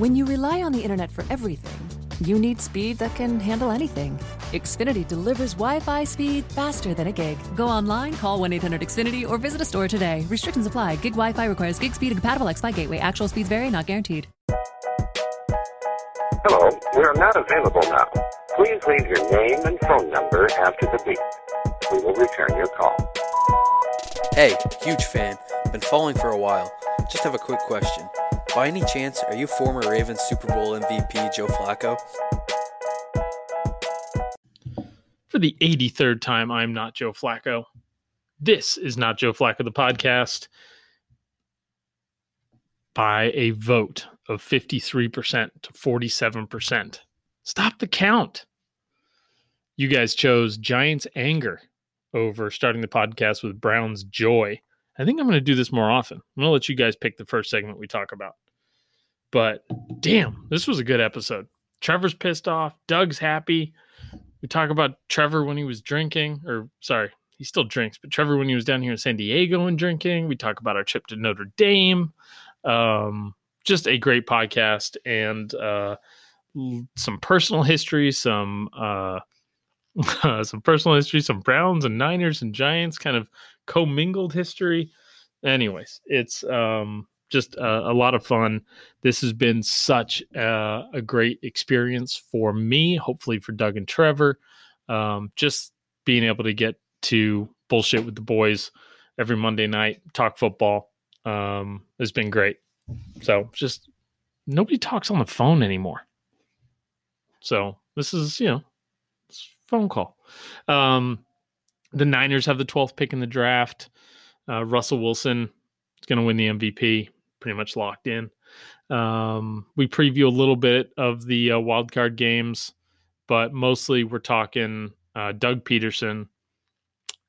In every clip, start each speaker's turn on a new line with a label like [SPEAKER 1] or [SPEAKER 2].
[SPEAKER 1] When you rely on the internet for everything, you need speed that can handle anything. Xfinity delivers Wi Fi speed faster than a gig. Go online, call 1 800 Xfinity, or visit a store today. Restrictions apply. Gig Wi Fi requires gig speed and compatible X Fi gateway. Actual speeds vary, not guaranteed.
[SPEAKER 2] Hello, we are not available now. Please leave your name and phone number after the beep. We will return your call.
[SPEAKER 3] Hey, huge fan. Been following for a while. Just have a quick question. By any chance, are you former Ravens Super Bowl MVP Joe Flacco?
[SPEAKER 4] For the 83rd time, I'm not Joe Flacco. This is not Joe Flacco, the podcast. By a vote of 53% to 47%. Stop the count. You guys chose Giants anger over starting the podcast with Browns joy. I think I'm going to do this more often. I'm going to let you guys pick the first segment we talk about. But damn, this was a good episode. Trevor's pissed off. Doug's happy. We talk about Trevor when he was drinking, or sorry, he still drinks, but Trevor when he was down here in San Diego and drinking. We talk about our trip to Notre Dame. Um, just a great podcast and uh, some personal history, some uh, some personal history, some Browns and Niners and Giants kind of commingled history. Anyways, it's um, just a, a, lot of fun. This has been such a, a, great experience for me, hopefully for Doug and Trevor. Um, just being able to get to bullshit with the boys every Monday night, talk football um, has been great. So just nobody talks on the phone anymore. So this is, you know, phone call. Um, the Niners have the 12th pick in the draft. Uh, Russell Wilson is going to win the MVP, pretty much locked in. Um, we preview a little bit of the uh, wild card games, but mostly we're talking uh, Doug Pederson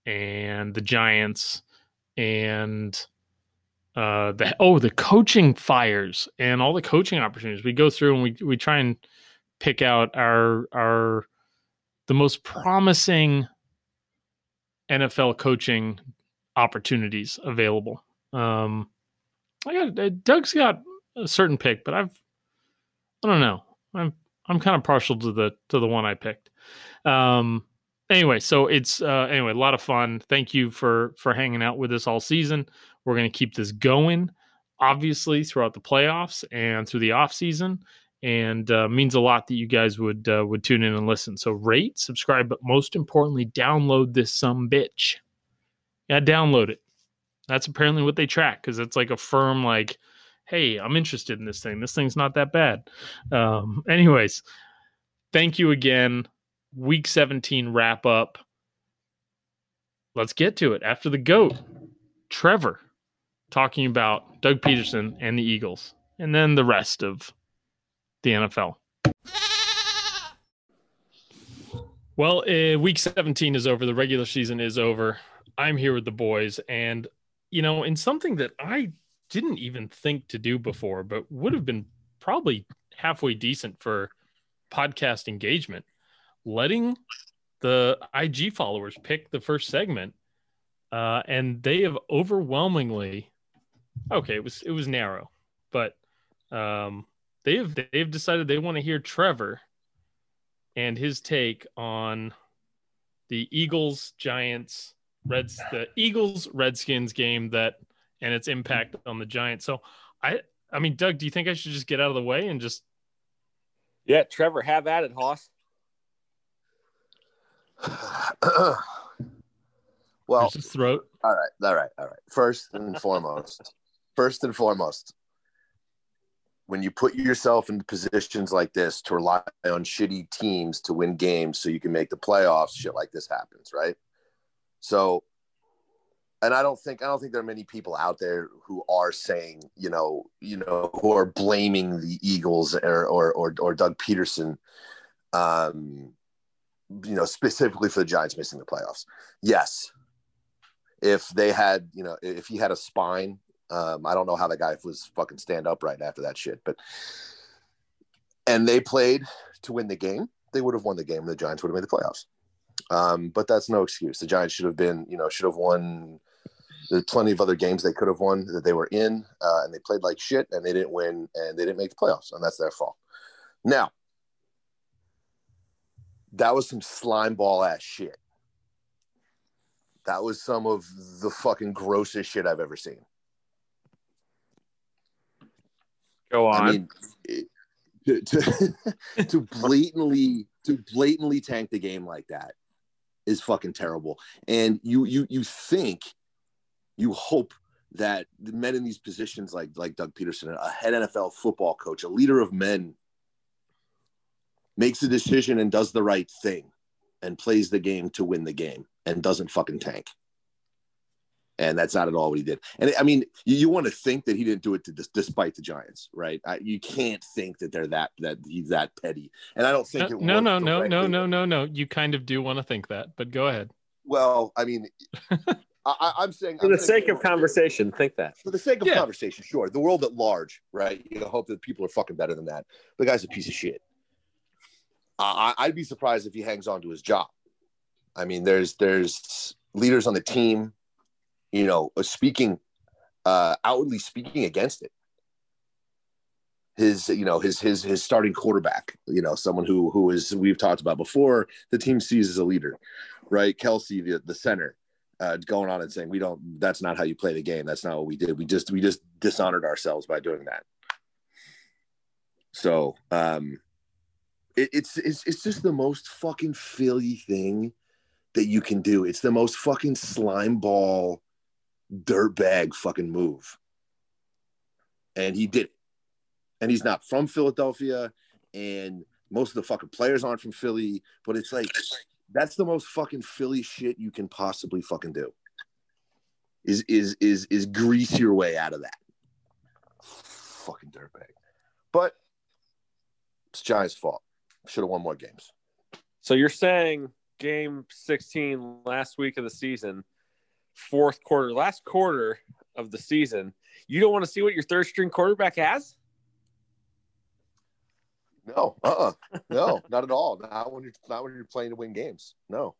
[SPEAKER 4] and the Giants and uh, the oh the coaching fires and all the coaching opportunities. We go through and we we try and pick out our our the most promising NFL coaching opportunities available. Um, I got uh, Doug's got a certain pick, but I've I don't know. I'm I'm kind of partial to the to the one I picked. Um, anyway, so it's uh, anyway a lot of fun. Thank you for for hanging out with us all season. We're going to keep this going, obviously throughout the playoffs and through the off season and uh, means a lot that you guys would uh, would tune in and listen. So rate, subscribe, but most importantly, download this some bitch. Yeah, download it. That's apparently what they track because it's like a firm like, hey, I'm interested in this thing. This thing's not that bad. Um, anyways, thank you again. Week 17 wrap up. Let's get to it. After the goat, Trevor talking about Doug Pederson and the Eagles, and then the rest of the NFL. Well, uh, week 17 is over. The regular season is over. I'm here with the boys. And, you know, in something that I didn't even think to do before, but would have been probably halfway decent for podcast engagement, letting the IG followers pick the first segment. Uh, and they have overwhelmingly, okay, it was, it was narrow, but um, they've they've decided they want to hear Trevor and his take on the Eagles Giants Reds the Eagles Redskins game that and its impact on the Giants. So I I mean Doug, do you think I should just get out of the way and just
[SPEAKER 5] Yeah, Trevor, have at it, Hoss.
[SPEAKER 6] well,
[SPEAKER 4] his throat.
[SPEAKER 6] All right, all right, all right. First and foremost, first and foremost, when you put yourself in positions like this to rely on shitty teams to win games so you can make the playoffs, shit like this happens, right? So, and I don't think I don't think there are many people out there who are saying, you know, you know, who are blaming the Eagles or or or, or Doug pederson um, you know, specifically for the Giants missing the playoffs. Yes, if they had, you know, if he had a spine um, I don't know how that guy was fucking stand upright after that shit, but and they played to win the game. They would have won the game, the Giants would have made the playoffs. Um, but that's no excuse. The Giants should have been, you know, should have won There's plenty of other games they could have won that they were in, uh, and they played like shit, and they didn't win, and they didn't make the playoffs, and that's their fault. Now, that was some slime ball ass shit. That was some of the fucking grossest shit I've ever seen.
[SPEAKER 5] Go on.
[SPEAKER 6] I mean, to, to, to blatantly to blatantly tank the game like that is fucking terrible. And you you you think you hope that the men in these positions like like Doug Pederson, a head NFL football coach, a leader of men, makes a decision and does the right thing and plays the game to win the game and doesn't fucking tank. And that's not at all what he did. And I mean, you, you want to think that he didn't do it to, despite the Giants, right? I, you can't think that they're that that he's that petty. And I don't think
[SPEAKER 4] No,
[SPEAKER 6] it
[SPEAKER 4] no, no, no, no, no, no, no. You kind of do want to think that, but go ahead.
[SPEAKER 6] Well, I mean, I, I- I'm saying
[SPEAKER 5] For
[SPEAKER 6] I'm
[SPEAKER 5] the sake of conversation, think that.
[SPEAKER 6] for the sake of
[SPEAKER 4] Yeah.
[SPEAKER 6] conversation, sure. The world at large, right? You hope that people are fucking better than that. The guy's a piece of shit. I, I- I'd be surprised if he hangs on to his job. I mean, there's there's leaders on the team, you know, uh, speaking uh, outwardly speaking against it. His, you know, his his his starting quarterback, you know, someone who who is we've talked about before. The team sees as a leader, right? Kelce, the the center, uh, going on and saying we don't that's not how you play the game that's not what we did we just we just dishonored ourselves by doing that so um it, it's it's it's just the most fucking philly thing that you can do it's the most fucking slime ball dirtbag fucking move and he did it and he's not from philadelphia and most of the fucking players aren't from philly but it's like that's the most fucking Philly shit you can possibly fucking do. Is is is is grease your way out of that. Fucking dirtbag. But it's Giants' fault. Should have won more games.
[SPEAKER 5] So you're saying game 16 last week of the season, fourth quarter, last quarter of the season, you don't want to see what your third string quarterback has?
[SPEAKER 6] No, uh, uh no, not at all. Not when you're not when you're playing to win games. No.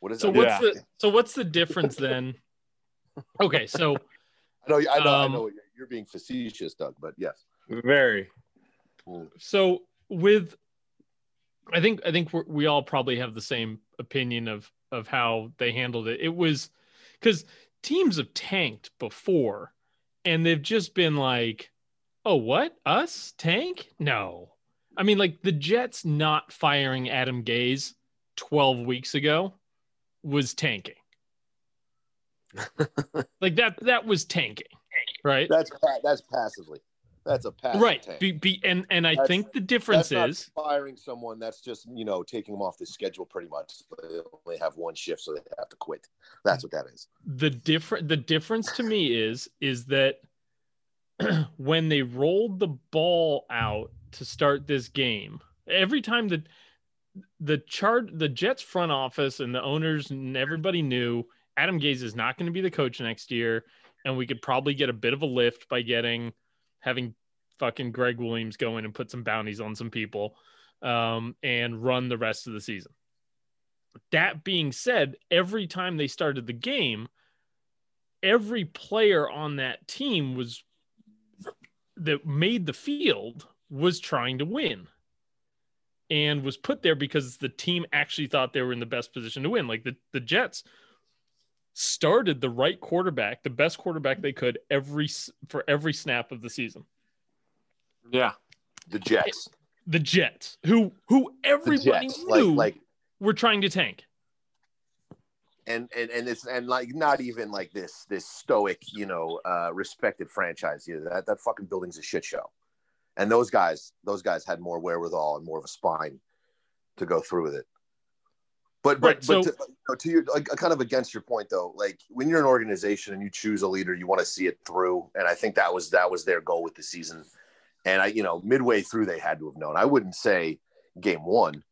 [SPEAKER 6] What is
[SPEAKER 4] So
[SPEAKER 6] that?
[SPEAKER 4] what's
[SPEAKER 5] Yeah.
[SPEAKER 4] the so what's the difference then? Okay, so
[SPEAKER 6] I know, I know, I
[SPEAKER 4] um,
[SPEAKER 6] know. You're, you're being facetious, Doug, but yes.
[SPEAKER 5] Very.
[SPEAKER 4] so with i think i think we're, we all probably have the same opinion of of how they handled it it was because teams have tanked before and they've just been like oh what? Us? Tank? No. I mean like the jets not firing adam gase 12 weeks ago was tanking. Like that that was tanking right?
[SPEAKER 6] That's that's passively. That's a passive
[SPEAKER 4] right be, be, and and i
[SPEAKER 6] That's-
[SPEAKER 4] think the difference is
[SPEAKER 6] firing someone. That's just you know taking them off the schedule pretty much. They only have one shift, so they have to quit. That's what that is.
[SPEAKER 4] the different the difference to me is is that when they rolled the ball out to start this game every time the the chart the jets front office and the owners and everybody knew adam gase is not going to be the coach next year and we could probably get a bit of a lift by getting having fucking gregg williams go in and put some bounties on some people um, and run the rest of the season that being said, every time they started the game, every player on that team was that made the field was trying to win and was put there because the team actually thought they were in the best position to win. Like the, the Jets started the right quarterback, the best quarterback they could every for every snap of the season.
[SPEAKER 5] Yeah.
[SPEAKER 6] The Jets.
[SPEAKER 4] The Jets, who who everybody
[SPEAKER 6] Jets.
[SPEAKER 4] knew
[SPEAKER 6] Like like
[SPEAKER 4] were trying to tank.
[SPEAKER 6] and and and it's and like not even like this this stoic you know uh respected franchise either. That that fucking building's a shit show. And those guys those guys had more wherewithal and more of a spine to go through with it. But but
[SPEAKER 4] Right, so-
[SPEAKER 6] but to, you know, to your like kind of against your point though, like when you're an organization and you choose a leader, you want to see it through. And I think that was that was their goal with the season. And I, you know, midway through they had to have known. I wouldn't say game one.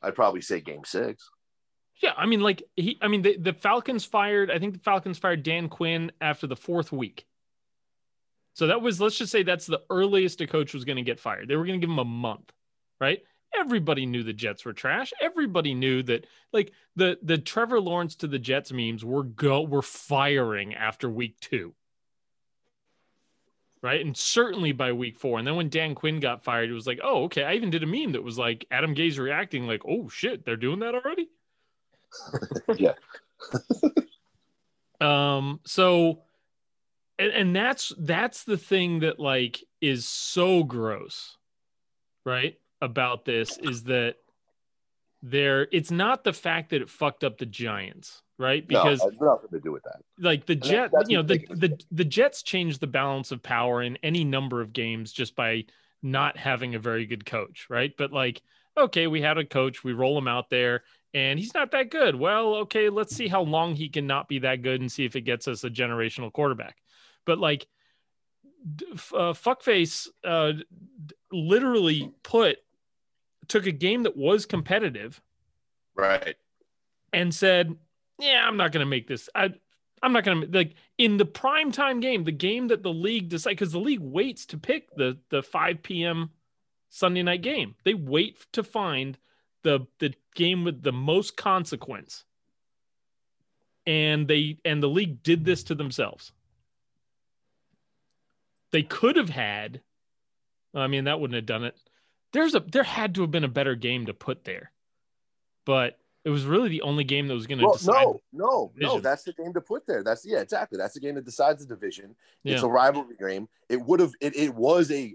[SPEAKER 6] I'd probably say game six.
[SPEAKER 4] Yeah, I mean, like he, I mean, the, the Falcons fired. I think the Falcons fired Dan Quinn after the fourth week. So that was, let's just say, that's the earliest a coach was going to get fired. They were going to give him a month, right? Everybody knew the Jets were trash. Everybody knew that like the the Trevor Lawrence to the Jets memes were go were firing after week 2. Right? And certainly by week 4. And then when Dan Quinn got fired, it was like, "Oh, okay, I even did a meme that was like Adam Gase reacting like, "Oh shit, they're doing that already?"
[SPEAKER 6] Yeah.
[SPEAKER 4] um so and, and that's that's the thing that like is so gross right about this is that there it's not the fact that it fucked up the giants right? Because
[SPEAKER 6] no, nothing to do with that.
[SPEAKER 4] like the
[SPEAKER 6] that-
[SPEAKER 4] jet you know the, the the jets changed the balance of power in any number of games just by not having a very good coach right? But like okay we had a coach we roll him out there and he's not that good. Well okay let's see how long he can not be that good and see if it gets us a generational quarterback. But like uh, fuckface uh literally put took a game that was competitive
[SPEAKER 6] Right.
[SPEAKER 4] and said, "Yeah, I'm not going to make this. I, I'm not going to like in the prime time game, the game that the league decide because the league waits to pick the the 5 p.m. Sunday night game. They wait to find the the game with the most consequence, and they and the league did this to themselves. They could have had. I mean, that wouldn't have done it. There's a there had to have been a better game to put there, but it was really the only game that was going to
[SPEAKER 6] Well,
[SPEAKER 4] decide.
[SPEAKER 6] no, no, no. That's the game to put there. That's yeah, exactly. That's the game that decides the division. It's a rivalry game. It would have. It, it was a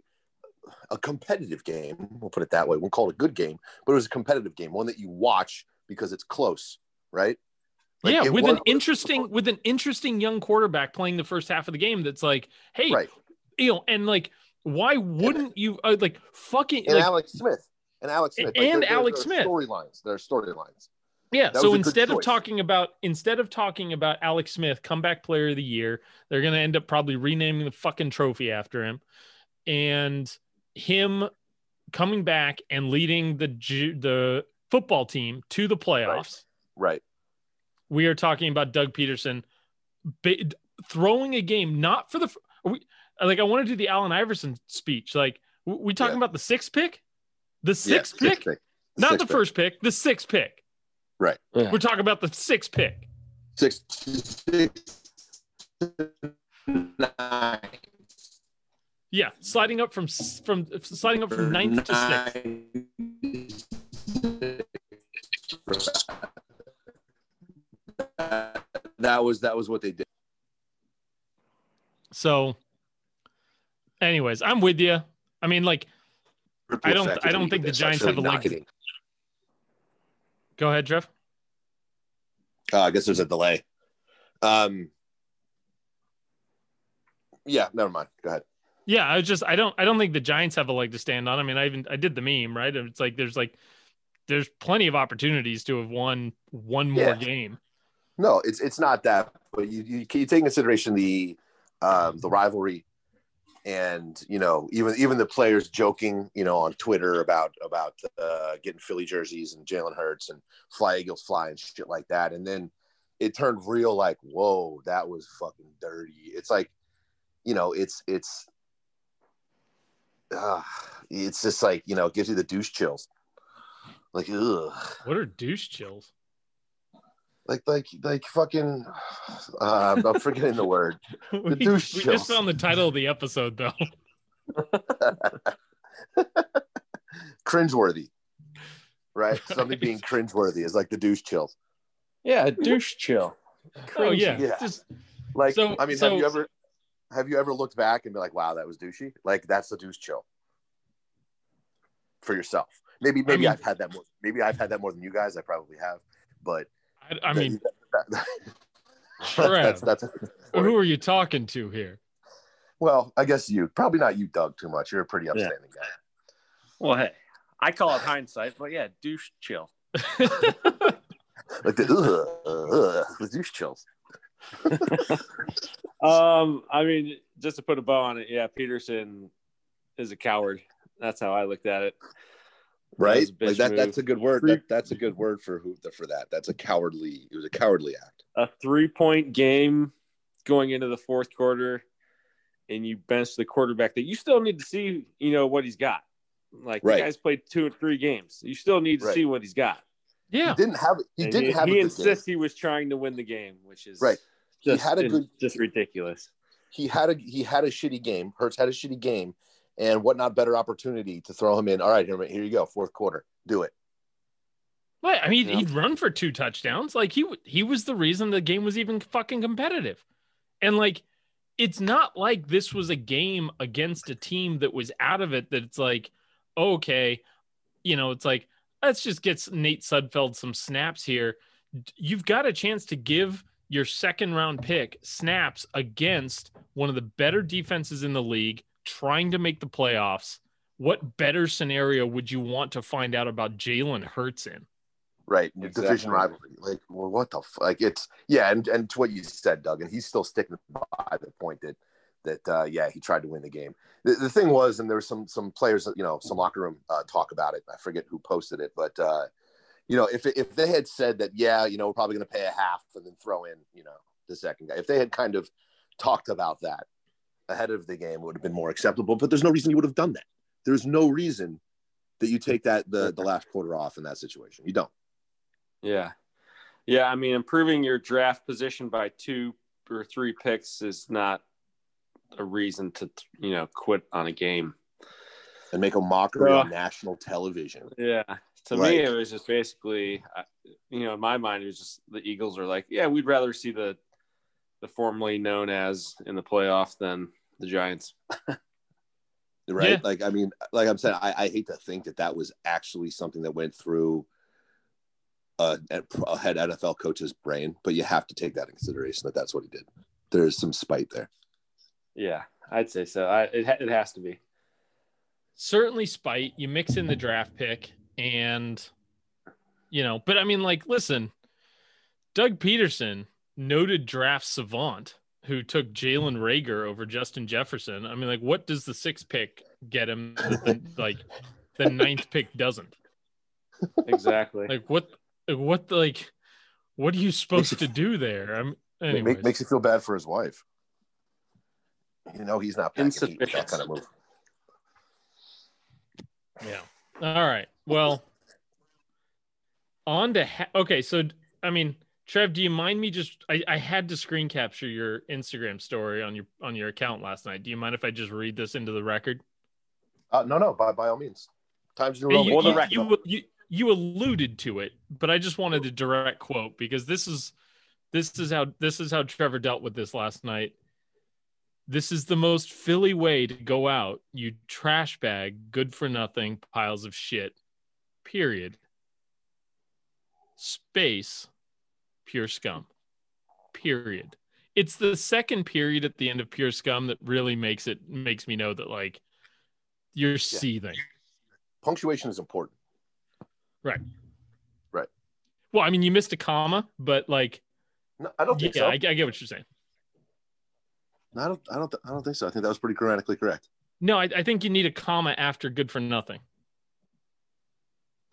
[SPEAKER 6] a competitive game. We'll put it that way. We'll call it a good game, but it was a competitive game, one that you watch because it's close, right? Like,
[SPEAKER 4] yeah, with an interesting with an interesting young quarterback playing the first half of the game. That's like, hey,
[SPEAKER 6] Right.
[SPEAKER 4] you know, and like, why wouldn't you uh, like fucking
[SPEAKER 6] And
[SPEAKER 4] like,
[SPEAKER 6] Alex Smith. And Alex Smith.
[SPEAKER 4] And
[SPEAKER 6] there- there-
[SPEAKER 4] Alex
[SPEAKER 6] there are
[SPEAKER 4] Smith.
[SPEAKER 6] Storylines. There are storylines.
[SPEAKER 4] yeah?
[SPEAKER 6] that
[SPEAKER 4] So
[SPEAKER 6] was a good
[SPEAKER 4] instead of talking about instead of talking about Alex Smith, comeback player of the year, they're gonna end up probably renaming the fucking trophy after him, and him coming back and leading the the football team to the playoffs.
[SPEAKER 6] Right.
[SPEAKER 4] we are talking about Doug Pederson ba- throwing a game not for the are we like I want to do the Allen Iverson speech like we talking
[SPEAKER 6] Yeah.
[SPEAKER 4] about the sixth pick the
[SPEAKER 6] Yeah,
[SPEAKER 4] sixth pick
[SPEAKER 6] pick.
[SPEAKER 4] not
[SPEAKER 6] Sixth
[SPEAKER 4] the first pick the sixth pick
[SPEAKER 6] Right.
[SPEAKER 5] Yeah.
[SPEAKER 4] we're talking about the sixth pick
[SPEAKER 6] Six, six, nine.
[SPEAKER 4] yeah sliding up from from sliding up from ninth to sixth
[SPEAKER 6] That was that was what they did.
[SPEAKER 4] so anyways I'm with you I mean like I don't- I don't think the Giants have a leg to- go ahead Jeff.
[SPEAKER 6] Uh, I guess there's a delay. Um. Yeah, never mind. Go ahead.
[SPEAKER 4] Yeah, I was just I don't I don't think the Giants have a leg to stand on. I mean, I even I did the meme, right? It's like there's like there's plenty of opportunities to have won one more
[SPEAKER 6] Yeah.
[SPEAKER 4] game.
[SPEAKER 6] No, it's it's not that, but you you, you take consideration the um, the rivalry, and you know even even the players joking, you know, on Twitter about about uh, getting Philly jerseys and Jalen Hurts and Fly Eagles fly and shit like that, and then it turned real like whoa that was fucking dirty. It's like you know it's it's uh, it's just like you know it gives you the douche chills. Like ugh.
[SPEAKER 4] What are douche chills?
[SPEAKER 6] Like like like fucking uh, I'm forgetting the word.
[SPEAKER 4] we,
[SPEAKER 6] douche
[SPEAKER 4] we
[SPEAKER 6] chills.
[SPEAKER 4] just found the title of the episode though.
[SPEAKER 6] Cringeworthy. Right? Something being cringeworthy is like the douche chills.
[SPEAKER 5] Yeah, douche chill.
[SPEAKER 4] oh yeah.
[SPEAKER 6] yeah.
[SPEAKER 4] Just
[SPEAKER 6] Like
[SPEAKER 4] So-
[SPEAKER 6] I mean,
[SPEAKER 4] so-
[SPEAKER 6] have you ever have you ever looked back and be like, wow, that was douchey? Like that's the douche chill. For yourself. Maybe maybe
[SPEAKER 4] mean-
[SPEAKER 6] I've had that more maybe I've had that more than you guys. I probably have. But
[SPEAKER 4] I, I mean,
[SPEAKER 6] that- that- that's that's
[SPEAKER 4] who are you talking to here?
[SPEAKER 6] well, I guess you probably not you, Doug, too much. You're a pretty upstanding guy.
[SPEAKER 5] Well, hey, I call it hindsight, but yeah, douche chill.
[SPEAKER 6] Like the ugh, ugh, the douche chills.
[SPEAKER 5] Um, I mean, just to put a bow on it, yeah, Pederson is a coward. That's how I looked at it.
[SPEAKER 6] Right?
[SPEAKER 5] was a bitch
[SPEAKER 6] Like that,
[SPEAKER 5] move.
[SPEAKER 6] that's a good word.
[SPEAKER 5] Freak.
[SPEAKER 6] That, that's a good word for who for that. That's a cowardly. It was a cowardly act.
[SPEAKER 5] A three point game going into the fourth quarter, and you bench the quarterback that you still need to see, you know, what he's got. Like
[SPEAKER 6] Right.
[SPEAKER 5] the guy's played two or three games. You still need to
[SPEAKER 6] Right.
[SPEAKER 5] see what he's got.
[SPEAKER 4] Yeah.
[SPEAKER 6] He didn't have. He
[SPEAKER 5] And
[SPEAKER 6] didn't
[SPEAKER 5] he,
[SPEAKER 6] have.
[SPEAKER 5] he
[SPEAKER 6] a
[SPEAKER 5] insists
[SPEAKER 6] game.
[SPEAKER 5] he was trying to win the game, which is
[SPEAKER 6] Right. He had a good-
[SPEAKER 5] just ridiculous.
[SPEAKER 6] He had a. He had a shitty game. Hurts had a shitty game, and what not better opportunity to throw him in? All right, here, here you go. Fourth quarter, do it.
[SPEAKER 4] Well, I mean,
[SPEAKER 5] Yeah.
[SPEAKER 4] he'd run for two touchdowns. Like he he was the reason the game was even fucking competitive. And like it's not like this was a game against a team that was out of it that it's like, okay, you know, it's like let's just get Nate Sudfeld some snaps here. You've got a chance to give your second round pick snaps against one of the better defenses in the league trying to make the playoffs. What better scenario would you want to find out about Jalen Hurts in?
[SPEAKER 6] Right,
[SPEAKER 5] Exactly.
[SPEAKER 6] division rivalry. Like, well, what the f- like? It's yeah, and and to what you said, Doug, and he's still sticking by the point that that uh, yeah, he tried to win the game. The, the thing was, and there were some some players, you know, some locker room uh, talk about it. I forget who posted it, but uh, you know, if if they had said that, yeah, you know, we're probably going to pay a half and then throw in, you know, the second guy. If they had kind of talked about that ahead of the game, would have been more acceptable. But there's no reason you would have done that. There's no reason that you take that the the last quarter off in that situation. You don't.
[SPEAKER 5] Yeah. Yeah. I mean, improving your draft position by two or three picks is not a reason to, you know, quit on a game.
[SPEAKER 6] and make a mockery on national television.
[SPEAKER 5] Yeah. To me, it was just basically, you know, in my mind, it was just the Eagles are like, yeah, we'd rather see the, the formerly known as in the playoff than the Giants.
[SPEAKER 6] Right?
[SPEAKER 4] Yeah.
[SPEAKER 6] Like, I mean, like I'm saying, I, I hate to think that that was actually something that went through a, a head NFL coach's brain, but you have to take that in consideration that that's what he did. There's some spite there.
[SPEAKER 5] Yeah. I'd say so. I, it, it has to be.
[SPEAKER 4] certainly spite. You mix in the draft pick, and you know, but I mean, like, listen, Doug Pederson, noted draft savant, who took Jalen Reagor over Justin Jefferson. I mean, like, what does the sixth pick get him? Like, the ninth pick doesn't.
[SPEAKER 5] Exactly.
[SPEAKER 4] Like, what? What? Like, what are you supposed to do there? I'm.
[SPEAKER 6] It
[SPEAKER 4] Anyways.
[SPEAKER 6] make, makes you feel bad for his wife. You know, he's not packing that kind of move.
[SPEAKER 4] Yeah. All right. Well, on to ha- okay. So I mean, Trev, do you mind me just? I, I had to screen capture your Instagram story on your on your account last night. Do you mind if I just read this into the record?
[SPEAKER 6] Uh, no, no, by, by all means. Times New Roman.
[SPEAKER 4] you,
[SPEAKER 5] Or the
[SPEAKER 4] you-
[SPEAKER 5] record.
[SPEAKER 4] you, you, you alluded to it, but I just wanted a direct quote because this is this is how this is how Trevor dealt with this last night. This is the most Philly way to go out. You trash bag, good for nothing piles of shit. Period. Space, pure scum. Period. It's the second period at the end of pure scum that really makes it makes me know that like you're seething.
[SPEAKER 6] Punctuation is important. Right. Right.
[SPEAKER 4] Well, I mean, you missed a comma, but like,
[SPEAKER 6] No, I don't
[SPEAKER 4] yeah,
[SPEAKER 6] so.
[SPEAKER 4] I, I get what you're saying.
[SPEAKER 6] No, I don't. I don't. I don't think so. I think that was pretty grammatically correct.
[SPEAKER 4] No, I, I think you need a comma after good for nothing.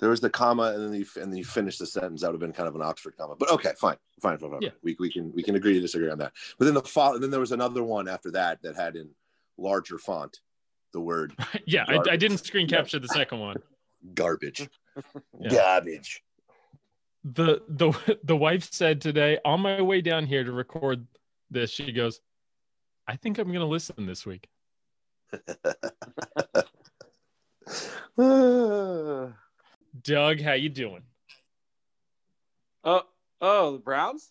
[SPEAKER 6] There was the comma, and then you and then you finish the sentence. That would have been kind of an Oxford comma. But okay, fine, fine, fine, fine.
[SPEAKER 4] Yeah.
[SPEAKER 6] We, we can we can agree to disagree on that. But then the fo- then there was another one after that that had in larger font the word
[SPEAKER 4] yeah, I, I didn't screen
[SPEAKER 6] Yeah.
[SPEAKER 4] capture the second one.
[SPEAKER 6] garbage.
[SPEAKER 4] Yeah.
[SPEAKER 6] Garbage.
[SPEAKER 4] The the the wife said today on my way down here to record this, she goes, "I think I'm gonna listen this week." Doug, how you doing?
[SPEAKER 5] Oh, oh, the Browns?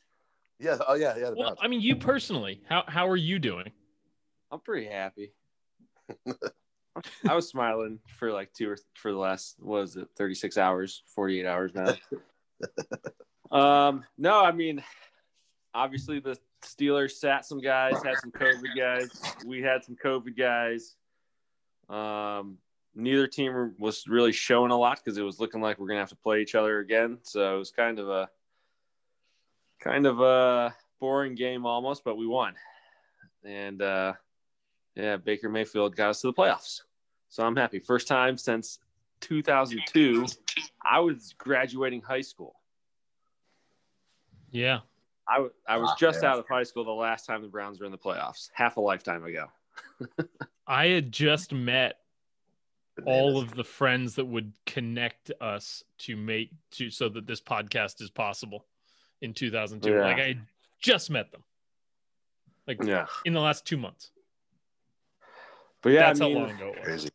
[SPEAKER 6] yeah. Oh yeah. Yeah. The
[SPEAKER 4] Well,
[SPEAKER 6] Browns.
[SPEAKER 4] I mean, you personally, how how are you doing?
[SPEAKER 5] I'm pretty happy. I was smiling for like two or for the last was it, 36 hours, 48 hours now. um, no, I mean, obviously the Steelers sat some guys, had some COVID guys. We had some COVID guys. Um, neither team was really showing a lot because it was looking like we're gonna have to play each other again. So it was kind of a kind of a boring game almost, but we won. And uh yeah, Baker Mayfield got us to the playoffs. So I'm happy. First time since 2002. I was graduating high school.
[SPEAKER 4] Yeah,
[SPEAKER 5] I, w- I was
[SPEAKER 6] Ah,
[SPEAKER 5] just
[SPEAKER 6] yeah.
[SPEAKER 5] out of high school the last time the Browns were in the playoffs, half a lifetime ago.
[SPEAKER 4] I had just met all of the friends that would connect us to make to so that this podcast is possible in 2002.
[SPEAKER 5] Yeah.
[SPEAKER 4] Like I just met them, like
[SPEAKER 5] Yeah.
[SPEAKER 4] in the last two months.
[SPEAKER 5] But yeah,
[SPEAKER 4] That's
[SPEAKER 5] I mean,
[SPEAKER 4] how long ago it was.
[SPEAKER 6] Crazy.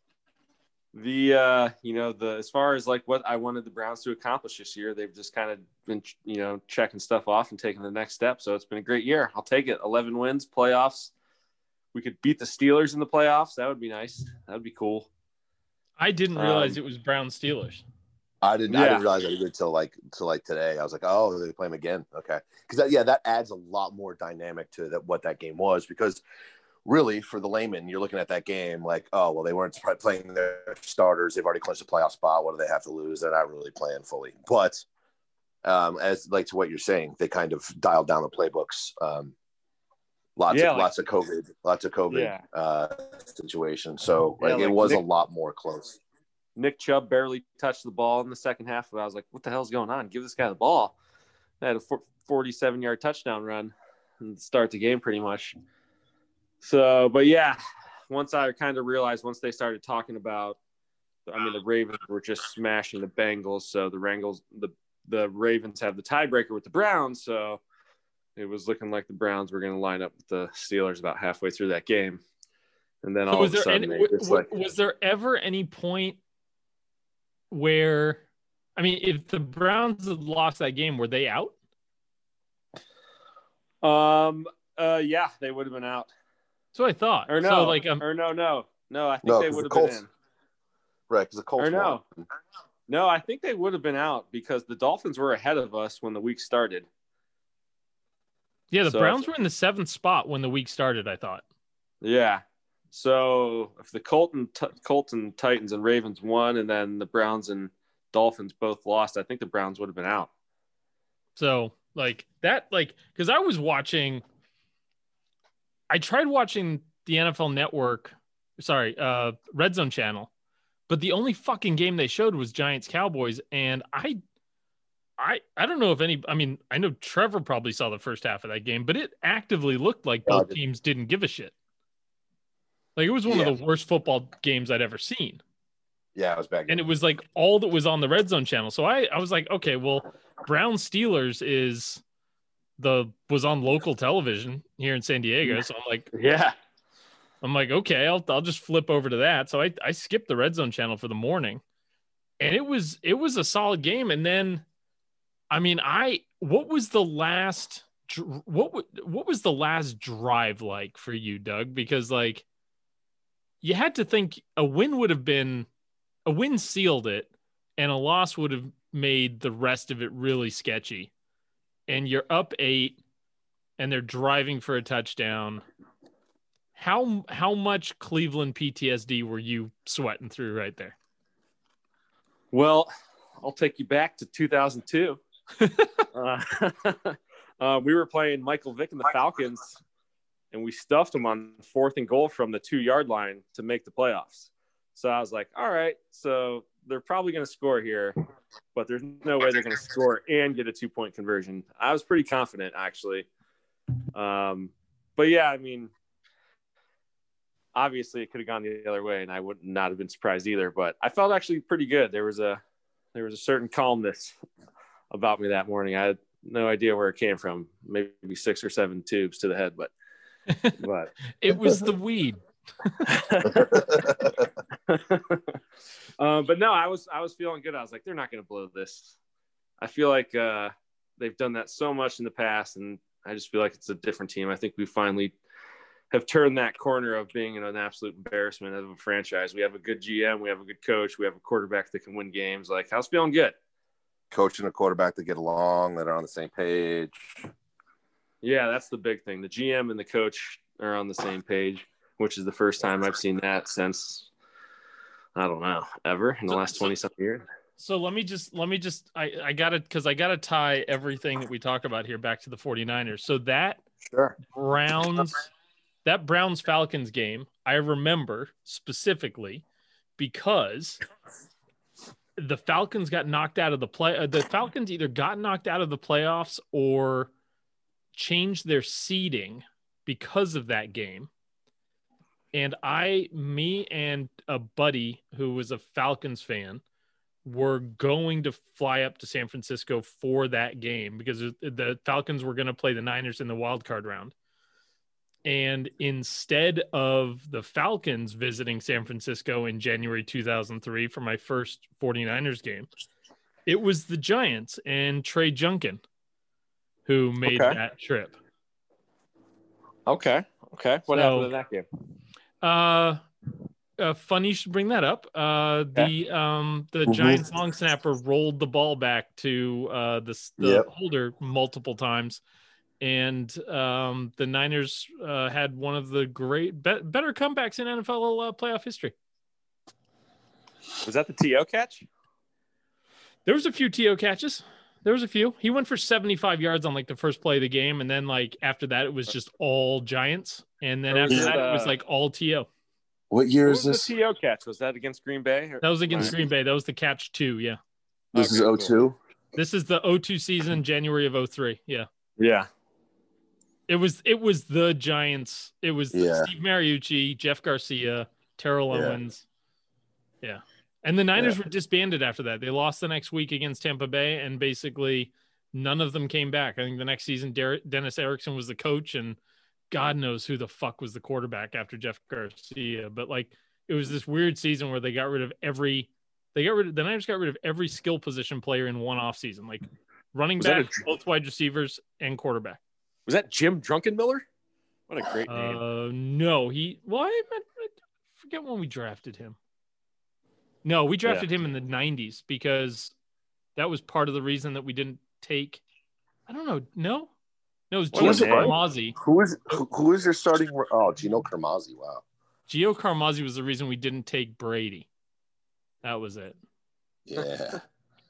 [SPEAKER 5] the uh you know the as far as like what i wanted the browns to accomplish this year they've just kind of been you know checking stuff off and taking the next step so it's been a great year i'll take it 11 wins playoffs we could beat the steelers in the playoffs that would be nice that would be cool
[SPEAKER 4] I didn't realize
[SPEAKER 5] Um,
[SPEAKER 4] it was Brown Steelers.
[SPEAKER 6] I didn't. I didn't realize that either till like till like today. I was like, oh, they play him again. Okay, because yeah, that adds a lot more dynamic to that what that game was. Because really, for the layman, you're looking at that game like, oh, well, they weren't playing their starters. They've already clinched a playoff spot. What do they have to lose? They're not really playing fully. But um, as like to what you're saying, they kind of dialed down the playbooks. Um, lots
[SPEAKER 5] Yeah,
[SPEAKER 6] of
[SPEAKER 5] like-
[SPEAKER 6] lots of COVID, lots of COVID
[SPEAKER 5] Yeah.
[SPEAKER 6] uh, situations. So
[SPEAKER 5] Yeah,
[SPEAKER 6] like, it
[SPEAKER 5] like
[SPEAKER 6] was a lot more close.
[SPEAKER 5] nick chubb barely touched the ball in the second half i was like what the hell's going on give this guy the ball I had a 47 yard touchdown run and start the game pretty much so but yeah once i kind of realized once they started talking about I mean, the Ravens were just smashing the Bengals, so the Wrangles, the the Ravens have the tiebreaker with the Browns, so it was looking like the Browns were going to line up with the Steelers about halfway through that game, and then
[SPEAKER 4] So
[SPEAKER 5] all
[SPEAKER 4] was
[SPEAKER 5] of a sudden
[SPEAKER 4] any,
[SPEAKER 5] they
[SPEAKER 4] w- w-
[SPEAKER 5] like
[SPEAKER 4] was there ever any point where I mean if the Browns had lost that game, were they out?
[SPEAKER 5] um uh yeah they would have been out
[SPEAKER 4] So I thought.
[SPEAKER 5] or no
[SPEAKER 4] So like um,
[SPEAKER 5] or no no no I think
[SPEAKER 6] No,
[SPEAKER 5] they
[SPEAKER 6] 'cause
[SPEAKER 5] would
[SPEAKER 6] the
[SPEAKER 5] have been in
[SPEAKER 6] Right, because the Colts
[SPEAKER 5] Or no.
[SPEAKER 6] won.
[SPEAKER 5] no I think they would have been out because the Dolphins were ahead of us when the week started
[SPEAKER 4] yeah, the
[SPEAKER 5] so-
[SPEAKER 4] Browns were in the seventh spot when the week started. I thought.
[SPEAKER 5] Yeah. So if the Colton, t- Colts and Titans and Ravens won, and then the Browns and Dolphins both lost, I think the Browns would have been out.
[SPEAKER 4] So like that, like because I was watching. I tried watching the NFL Network, sorry, uh, Red Zone channel, but the only fucking game they showed was Giants Cowboys, and I, I, I don't know if any. I mean, I know Trevor probably saw the first half of that game, but it actively looked like both teams didn't give a shit. Like it was one
[SPEAKER 6] Yeah.
[SPEAKER 4] of the worst football games I'd ever seen
[SPEAKER 6] Yeah, it was back.
[SPEAKER 4] and it was like all that was on the red zone channel so i i was like okay well brown steelers is the was on local television here in san diego so i'm like
[SPEAKER 5] Yeah.
[SPEAKER 4] i'm like okay i'll, I'll just flip over to that so i i skipped the red zone channel for the morning and it was it was a solid game and then i mean i what was the last what what was the last drive like for you doug? Because like you had to think a win would have been a win sealed it and a loss would have made the rest of it really sketchy. And you're up 8 and they're driving for a touchdown. How how much Cleveland PTSD were you sweating through right there?
[SPEAKER 5] Well, I'll take you back to 2002. Uh, uh, we were playing Michael Vick and the Falcons, and we stuffed them on fourth and goal from the two yard line to make the playoffs. So I was like, all right, so they're probably going to score here, but there's no way they're going to score and get a two point conversion. I was pretty confident, actually. Um, but yeah, I mean, obviously it could have gone the other way, and I would not have been surprised either. But I felt actually pretty good. There was a there was a certain calmness about me that morning. I had no idea where it came from. Maybe six or seven tubes to the head, but but
[SPEAKER 4] it was the weed
[SPEAKER 5] um, but no, I was I was feeling good. I was like, they're not going to blow this. I feel like uh, they've done that so much in the past, and I just feel like it's a different team. I think we finally have turned that corner of being an absolute embarrassment of a franchise. We have a good GM, we have a good coach, we have a quarterback that can win games. Like I was feeling good.
[SPEAKER 6] Coaching a quarterback to get along that are on the same page.
[SPEAKER 5] Yeah, that's the big thing. The GM and the coach are on the same page, which is the first time I've seen that since I don't know ever in the last twenty something years.
[SPEAKER 4] so let me just let me just i i gotta because i gotta tie everything that we talk about here back to the 49ers so that
[SPEAKER 5] Sure.
[SPEAKER 4] browns that browns falcons game i remember specifically because the falcons got knocked out of the play uh, the falcons either got knocked out of the playoffs or changed their seeding because of that game and I, me, and a buddy who was a Falcons fan were going to fly up to San Francisco for that game because the Falcons were going to play the Niners in the wild card round. And instead of the Falcons visiting San Francisco in January 2003 for my first 49ers game, it was the Giants and Trey Junkin who made
[SPEAKER 5] Okay.
[SPEAKER 4] that trip.
[SPEAKER 5] Okay. Okay. What
[SPEAKER 4] So-
[SPEAKER 5] happened in that game?
[SPEAKER 4] Uh, uh, funny you should bring that up. Uh, the um the
[SPEAKER 6] Mhm.
[SPEAKER 4] Giants long snapper rolled the ball back to uh the the
[SPEAKER 6] Yep.
[SPEAKER 4] holder multiple times, and um the Niners uh, had one of the great be- better comebacks in NFL uh, playoff history.
[SPEAKER 5] Was that the TO catch?
[SPEAKER 4] There was a few TO catches. There was a few. He went for 75 yards on like the first play of the game, and then like after that, it was just all Giants, and then after
[SPEAKER 5] was
[SPEAKER 4] that,
[SPEAKER 5] it,
[SPEAKER 4] it was
[SPEAKER 5] uh,
[SPEAKER 4] like all To.
[SPEAKER 6] What year
[SPEAKER 5] What
[SPEAKER 6] is
[SPEAKER 5] was
[SPEAKER 6] this?
[SPEAKER 5] the TO catch? Was that against Green Bay? or-
[SPEAKER 4] That was against
[SPEAKER 5] Right.
[SPEAKER 4] Green Bay. That was the catch two. Yeah.
[SPEAKER 6] This is
[SPEAKER 5] Okay,
[SPEAKER 6] 02.
[SPEAKER 4] This is the 02 season, January of 03. Yeah.
[SPEAKER 5] Yeah.
[SPEAKER 4] It was it was the Giants. It was
[SPEAKER 6] Yeah.
[SPEAKER 4] Steve Mariucci, Jeff Garcia, Terrell
[SPEAKER 6] Yeah.
[SPEAKER 4] Owens. Yeah. And the Niners were disbanded after that. They lost the next week against Tampa Bay, and basically none of them came back. I think the next season, Der- Dennis Erickson was the coach, and God knows who the fuck was the quarterback after Jeff Garcia. But like, it was this weird season where they got rid of every, they got rid of the Niners got rid of every skill position player in one off season, like running
[SPEAKER 5] Was
[SPEAKER 4] back,
[SPEAKER 5] a-
[SPEAKER 4] both wide receivers, and quarterback.
[SPEAKER 5] Was that Jim Druckenmiller? What a great name.
[SPEAKER 4] Uh, no, he. Well, I, I forget when we drafted him. No, we drafted him in the '90s because that was part of the reason that we didn't take. I don't know. No, no, it was
[SPEAKER 5] What
[SPEAKER 4] Gio
[SPEAKER 6] it, Brian?
[SPEAKER 4] Carmazzi.
[SPEAKER 6] Who is who, who is your starting? Oh, Gino Carmazzi. Wow.
[SPEAKER 4] Gio Carmazzi was the reason we didn't take Brady. That was it.
[SPEAKER 6] Yeah.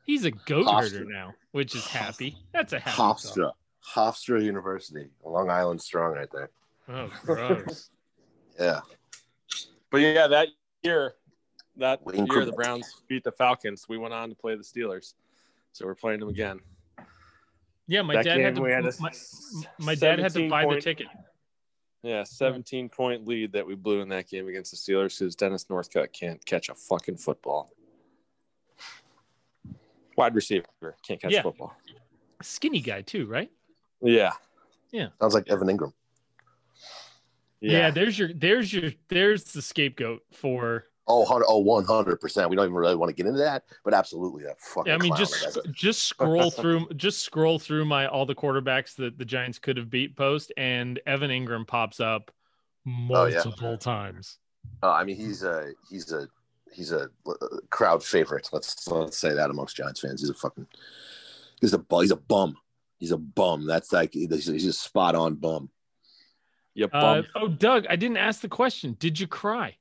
[SPEAKER 4] He's a goat
[SPEAKER 6] Hofstra.
[SPEAKER 4] herder now, which is happy. That's a happy. thought.
[SPEAKER 6] Hofstra. Hofstra University. Long Island strong right there.
[SPEAKER 4] Oh, gross.
[SPEAKER 6] Yeah.
[SPEAKER 5] But yeah, that year, that
[SPEAKER 6] Wayne
[SPEAKER 5] year the Browns beat the Falcons. We went on to play the Steelers, so we're playing them again.
[SPEAKER 4] Yeah, my
[SPEAKER 5] That
[SPEAKER 4] dad had to.
[SPEAKER 5] had
[SPEAKER 4] my, my dad had to
[SPEAKER 5] 17
[SPEAKER 4] buy the ticket.
[SPEAKER 5] Yeah, 17 point lead that we blew in that game against the Steelers because Dennis Northcutt can't catch a fucking football. Wide receiver can't catch
[SPEAKER 4] Yeah.
[SPEAKER 5] football.
[SPEAKER 4] Skinny guy too, right?
[SPEAKER 5] Yeah. Yeah.
[SPEAKER 6] Sounds like Evan Engram.
[SPEAKER 4] Yeah.
[SPEAKER 5] Yeah.
[SPEAKER 4] there's your there's your there's the scapegoat for
[SPEAKER 6] Oh, 100, oh, 100%. We don't even really want to get into that, but absolutely that fucking
[SPEAKER 4] I mean just
[SPEAKER 6] that
[SPEAKER 4] just scroll through just scroll through my all the quarterbacks that the Giants could have beat post and Evan Engram pops up
[SPEAKER 6] Oh, yeah.
[SPEAKER 4] multiple times.
[SPEAKER 6] uh, I mean, he's a he's a he's a uh, crowd favorite. Let's let's say that amongst Giants fans. He's a fucking he's a bu- he's a bum. He's a bum. That's like he's, he's a spot on bum.
[SPEAKER 5] You
[SPEAKER 4] Uh, oh Doug, I didn't ask the question. Did you cry?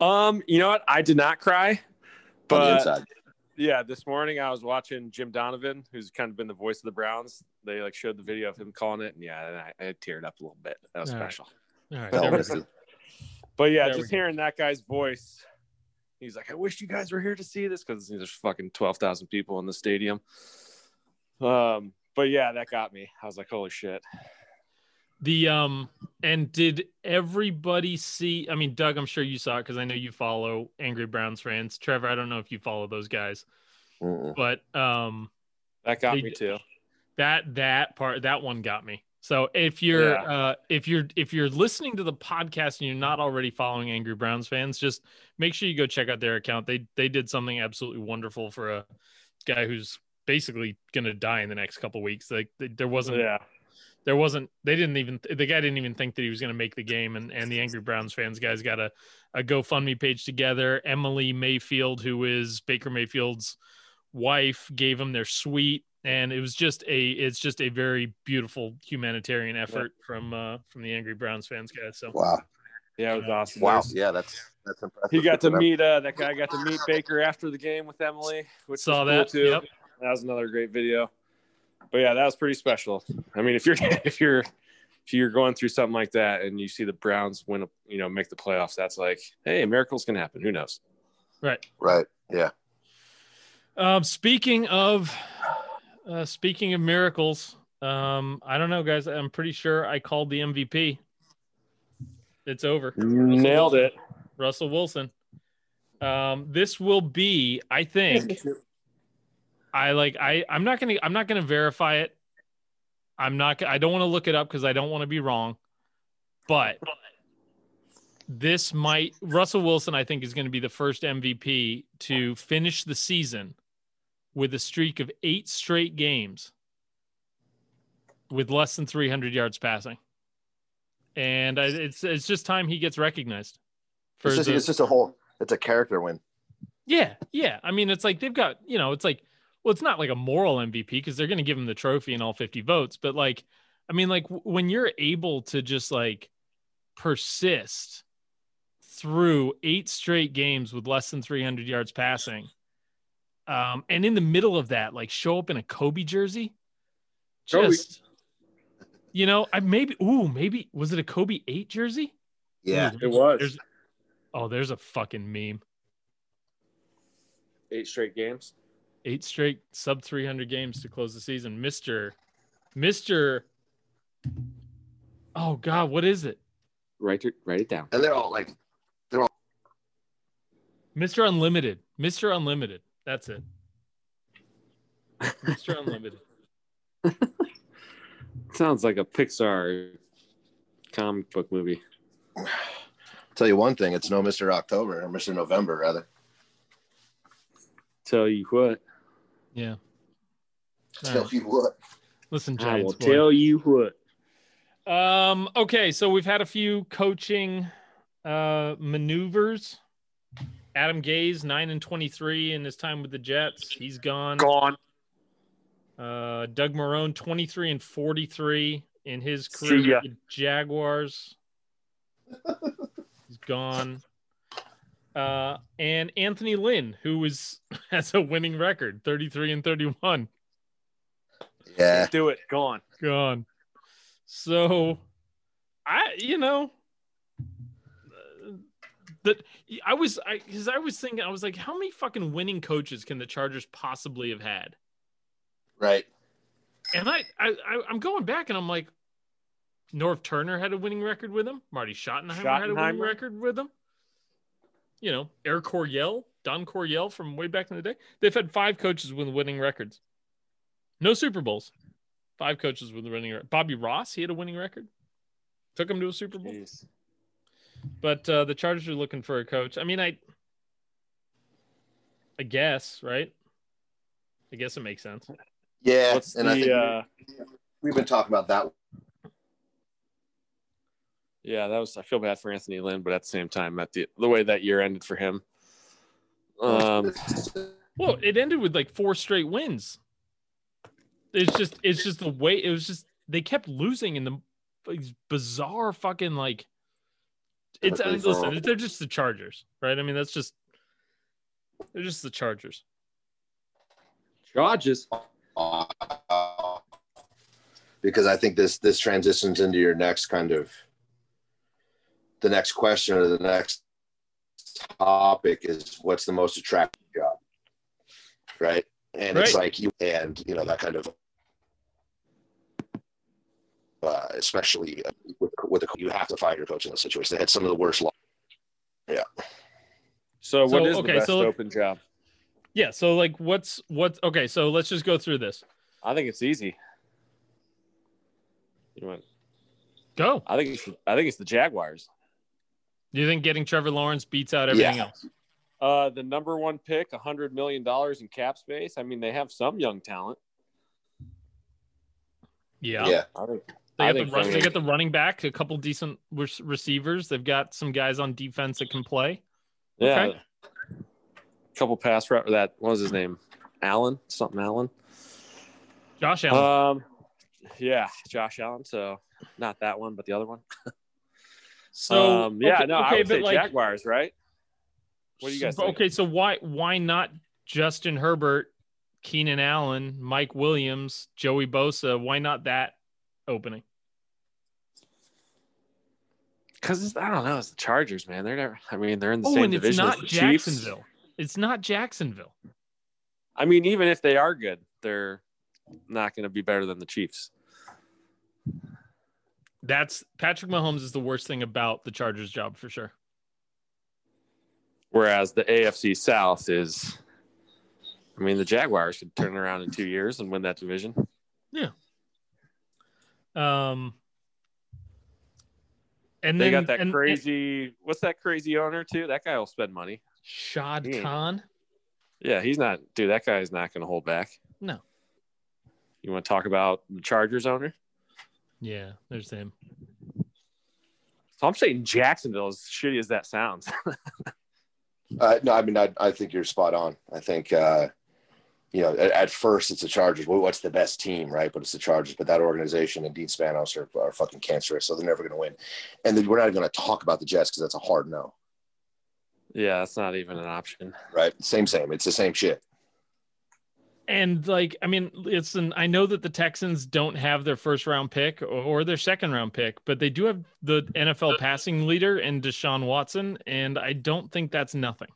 [SPEAKER 5] um, you know what? I did not cry,
[SPEAKER 6] on the
[SPEAKER 5] but
[SPEAKER 6] inside.
[SPEAKER 5] yeah, this morning I was watching Jim Donovan, who's kind of been the voice of the Browns. They like showed the video of him calling it, and yeah, I, I teared up a little bit. That was
[SPEAKER 4] All right.
[SPEAKER 5] special.
[SPEAKER 4] All right.
[SPEAKER 6] Hell,
[SPEAKER 4] there we
[SPEAKER 6] was
[SPEAKER 4] go.
[SPEAKER 6] he?
[SPEAKER 5] But yeah,
[SPEAKER 4] There
[SPEAKER 5] just hearing that guy's voice, he's like, I wish you guys were here to see this because there's fucking 12,000 people in the stadium. Um, but yeah, that got me. I was like, holy shit.
[SPEAKER 4] The um and did everybody see? I mean, Doug, I'm sure you saw it because I know you follow Angry Browns fans. Trevor, I don't know if you follow those guys,
[SPEAKER 6] Mm-mm.
[SPEAKER 4] but um
[SPEAKER 5] That got
[SPEAKER 4] They
[SPEAKER 5] me too.
[SPEAKER 4] that that part that one got me. So if you're
[SPEAKER 5] Yeah.
[SPEAKER 4] uh if you're if you're listening to the podcast and you're not already following Angry Browns fans, just make sure you go check out their account. They they did something absolutely wonderful for a guy who's basically going to die in the next couple weeks. Like there wasn't
[SPEAKER 5] Yeah.
[SPEAKER 4] there wasn't they didn't even the guy didn't even think that he was going to make the game and and the angry browns fans guys got a, a gofundme page together emily mayfield who is baker mayfield's wife gave him their suite and it was just a it's just a very beautiful humanitarian effort from uh from the angry browns fans guys so
[SPEAKER 6] Wow.
[SPEAKER 5] Yeah, it was awesome.
[SPEAKER 6] Wow.
[SPEAKER 5] There's-
[SPEAKER 6] Yeah, that's that's impressive.
[SPEAKER 5] He got to meet uh that guy got to meet Baker after the game with Emily, which
[SPEAKER 4] Saw
[SPEAKER 5] was cool
[SPEAKER 4] that,
[SPEAKER 5] too.
[SPEAKER 4] yep.
[SPEAKER 5] That was another great video. But yeah, that was pretty special. I mean, if you're if you're if you're going through something like that and you see the Browns win, a, you know, make the playoffs, that's like, hey, miracles can happen. Who knows?
[SPEAKER 4] right
[SPEAKER 6] Right. Yeah.
[SPEAKER 4] Um, speaking of, uh, speaking of miracles, um, I don't know, guys. I'm pretty sure I called the MVP. It's over.
[SPEAKER 5] Nailed it.
[SPEAKER 4] Russell Wilson. Um, this will be, I think, I like I I'm not gonna I'm not gonna verify it. I'm not I don't want to look it up because I don't want to be wrong. But this might Russell Wilson, I think, is going to be the first MVP to finish the season with a streak of eight straight games with less than 300 yards passing. And I, it's it's just time he gets recognized. For
[SPEAKER 6] It's just,
[SPEAKER 4] the-
[SPEAKER 6] it's just a whole. It's a character win.
[SPEAKER 4] yeah, yeah. I mean, it's like they've got, you know, it's like, well, it's not like a moral MVP because they're going to give him the trophy and all 50 votes. But like, I mean, like when you're able to just like persist through eight straight games with less than 300 yards passing, um, and in the middle of that, like show up in a Kobe jersey,
[SPEAKER 5] Kobe.
[SPEAKER 4] just, you know, I maybe, ooh, maybe was it a Kobe eight jersey?
[SPEAKER 6] Yeah.
[SPEAKER 4] Ooh,
[SPEAKER 5] It was.
[SPEAKER 4] There's, oh, there's a fucking meme.
[SPEAKER 5] Eight straight games.
[SPEAKER 4] Eight straight sub 300 games to close the season. Mr. Mr. Oh God, what is it?
[SPEAKER 5] Write it, write it down.
[SPEAKER 6] And they're all like, they're all
[SPEAKER 4] Mr. Unlimited. Mr. Unlimited. That's it. Mr. Unlimited.
[SPEAKER 5] Sounds like a Pixar comic book movie.
[SPEAKER 6] tell you one thing. It's no Mister October or Mister November rather.
[SPEAKER 5] Tell you what.
[SPEAKER 4] Yeah. All
[SPEAKER 6] Tell
[SPEAKER 4] right.
[SPEAKER 6] you what.
[SPEAKER 4] Listen,
[SPEAKER 5] I will
[SPEAKER 4] boy.
[SPEAKER 5] tell you what.
[SPEAKER 4] Um, okay, so we've had a few coaching uh maneuvers. Adam Gase, nine and twenty-three in his time with the Jets. He's gone.
[SPEAKER 5] Gone.
[SPEAKER 4] Uh, Doug Marone, 23 and 43 in his
[SPEAKER 5] See
[SPEAKER 4] career with the Jaguars. He's gone. Uh, and Anthony Lynn, who is has a winning record, 33 and 31,
[SPEAKER 6] Yeah.
[SPEAKER 5] Do it. Gone.
[SPEAKER 4] gone. So, I you know that I was I because I was thinking I was like, how many fucking winning coaches can the Chargers possibly have had?
[SPEAKER 6] Right.
[SPEAKER 4] And I, I, I I'm going back and I'm like, Norv Turner had a winning record with him. Marty Schottenheimer, had a winning record with him. You know, Eric Coryell, Don Coryell from way back in the day. They've had five coaches with winning records. No Super Bowls. Five coaches with a winning record. Bobby Ross, he had a winning record. Took him to a Super Bowl.
[SPEAKER 5] Jeez.
[SPEAKER 4] But uh, the Chargers are looking for a coach. I mean, I, I guess, right? I guess it makes sense.
[SPEAKER 6] Yeah.
[SPEAKER 5] What's
[SPEAKER 6] and I think?
[SPEAKER 5] Uh,
[SPEAKER 6] we've been talking about that.
[SPEAKER 5] Yeah, that was. I feel bad for Anthony Lynn, but at the same time, at the the way that year ended for him. Um,
[SPEAKER 4] Well, it ended with like four straight wins. It's just it's just the way it was just they kept losing in the these bizarre fucking like it's I mean, listen, they're just the Chargers, right? I mean, that's just they're just the Chargers.
[SPEAKER 5] Charges.
[SPEAKER 6] Uh, because I think this this transitions into your next kind of the next question or the next topic is what's the most attractive job, right? And it's like you and you know that kind of. Uh, especially uh, with, with the you have to fire your coach in this situation. They had some of the worst. Lo-
[SPEAKER 5] So, what
[SPEAKER 4] So,
[SPEAKER 5] is
[SPEAKER 4] okay,
[SPEAKER 5] the best
[SPEAKER 4] so-
[SPEAKER 5] open job?
[SPEAKER 4] Yeah, so like what's what's okay, so let's just go through this.
[SPEAKER 5] I think it's easy. You know what?
[SPEAKER 4] Go.
[SPEAKER 5] I think it's, I think it's the Jaguars.
[SPEAKER 4] Do you think getting Trevor Lawrence beats out everything
[SPEAKER 6] Yeah.
[SPEAKER 4] else?
[SPEAKER 5] Uh, the number one pick, a hundred million dollars in cap space. I mean, they have some young talent.
[SPEAKER 4] Yeah.
[SPEAKER 6] yeah.
[SPEAKER 5] Think
[SPEAKER 4] They
[SPEAKER 5] I
[SPEAKER 4] got, the run, they got the running back, a couple decent re- receivers. They've got some guys on defense that can play.
[SPEAKER 5] Yeah.
[SPEAKER 4] Okay.
[SPEAKER 5] couple pass rep that what was his name? Allen, something Allen.
[SPEAKER 4] Josh Allen.
[SPEAKER 5] Um, yeah, Josh Allen. So not that one, but the other one.
[SPEAKER 4] so
[SPEAKER 5] um, yeah,
[SPEAKER 4] okay,
[SPEAKER 5] no, I
[SPEAKER 4] okay,
[SPEAKER 5] would say
[SPEAKER 4] like,
[SPEAKER 5] Jaguars, right? What do you guys
[SPEAKER 4] so-
[SPEAKER 5] think?
[SPEAKER 4] Okay, so why why not Justin Herbert, Keenan Allen, Mike Williams, Joey Bosa? Why not that opening?
[SPEAKER 5] Because I don't know, it's the Chargers, man. They're never. I mean, they're in the
[SPEAKER 4] Oh,
[SPEAKER 5] same
[SPEAKER 4] and it's not
[SPEAKER 5] as the Chiefs.
[SPEAKER 4] Jacksonville. It's not Jacksonville.
[SPEAKER 5] I mean, even if they are good, they're not going to be better than the Chiefs.
[SPEAKER 4] That's Patrick Mahomes is the worst thing about the Chargers job for sure.
[SPEAKER 5] Whereas the AFC South is, I mean, the Jaguars could turn around in two years and win that division. Yeah.
[SPEAKER 4] Um, and
[SPEAKER 5] They
[SPEAKER 4] then
[SPEAKER 5] got that
[SPEAKER 4] and-
[SPEAKER 5] crazy. what's that crazy owner too? That guy will spend money.
[SPEAKER 4] Shad
[SPEAKER 5] He
[SPEAKER 4] Khan.
[SPEAKER 5] Yeah, he's not. Dude, that guy's not going to hold back.
[SPEAKER 4] No.
[SPEAKER 5] You want to talk about the Chargers owner?
[SPEAKER 4] Yeah, there's him.
[SPEAKER 5] So I'm saying Jacksonville, as shitty as that sounds.
[SPEAKER 6] Uh, no, I mean, I, I think you're spot on. I think, uh, you know, at, at first it's the Chargers. Well, what's the best team, right? But it's the Chargers. But that organization and Dean Spanos are, are fucking cancerous, so they're never going to win. And then we're not even going to talk about the Jets because that's a hard no,
[SPEAKER 5] yeah, that's not even an option.
[SPEAKER 6] right? Same, same. It's the same shit.
[SPEAKER 4] And like, I mean, it's an. I know that the Texans don't have their first round pick or, or their second round pick, but they do have the NFL passing leader in Deshaun Watson, and I don't think that's nothing.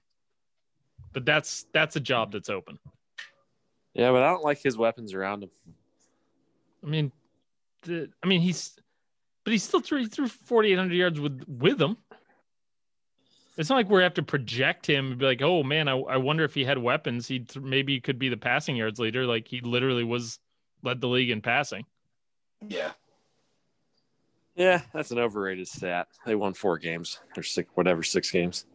[SPEAKER 4] But that's that's a job that's open.
[SPEAKER 5] Yeah, but I don't like his weapons around him.
[SPEAKER 4] I mean, the, I mean he's, but he still threw he threw forty eight hundred yards with with them. It's not like we have to project him and be like, oh man, I, I wonder if he had weapons. He th- maybe could be the passing yards leader. Like he literally was led the league in passing.
[SPEAKER 6] Yeah.
[SPEAKER 5] Yeah, that's an overrated stat. They won four games or six, whatever, six games.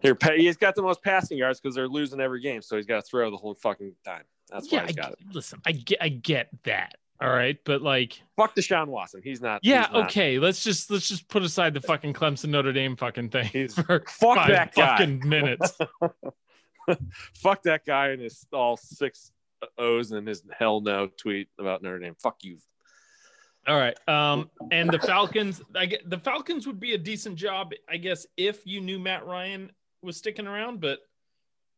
[SPEAKER 5] Here, he's got the most passing yards because they're losing every game, so he's got to throw the whole fucking time. That's why
[SPEAKER 4] yeah,
[SPEAKER 5] he's
[SPEAKER 4] I,
[SPEAKER 5] got it.
[SPEAKER 4] listen, I get I get that. All right, but like,
[SPEAKER 5] Fuck Deshaun Watson. He's not.
[SPEAKER 4] yeah,
[SPEAKER 5] he's not-
[SPEAKER 4] okay. Let's just let's just put aside the fucking Clemson Notre Dame fucking thing
[SPEAKER 5] He's-
[SPEAKER 4] for
[SPEAKER 5] Fuck
[SPEAKER 4] five
[SPEAKER 5] that guy.
[SPEAKER 4] fucking minutes.
[SPEAKER 5] Fuck that guy and his all six O's and his hell no tweet about Notre Dame. Fuck you.
[SPEAKER 4] All right. Um, and the Falcons, I get the Falcons would be a decent job, I guess, if you knew Matt Ryan was sticking around, but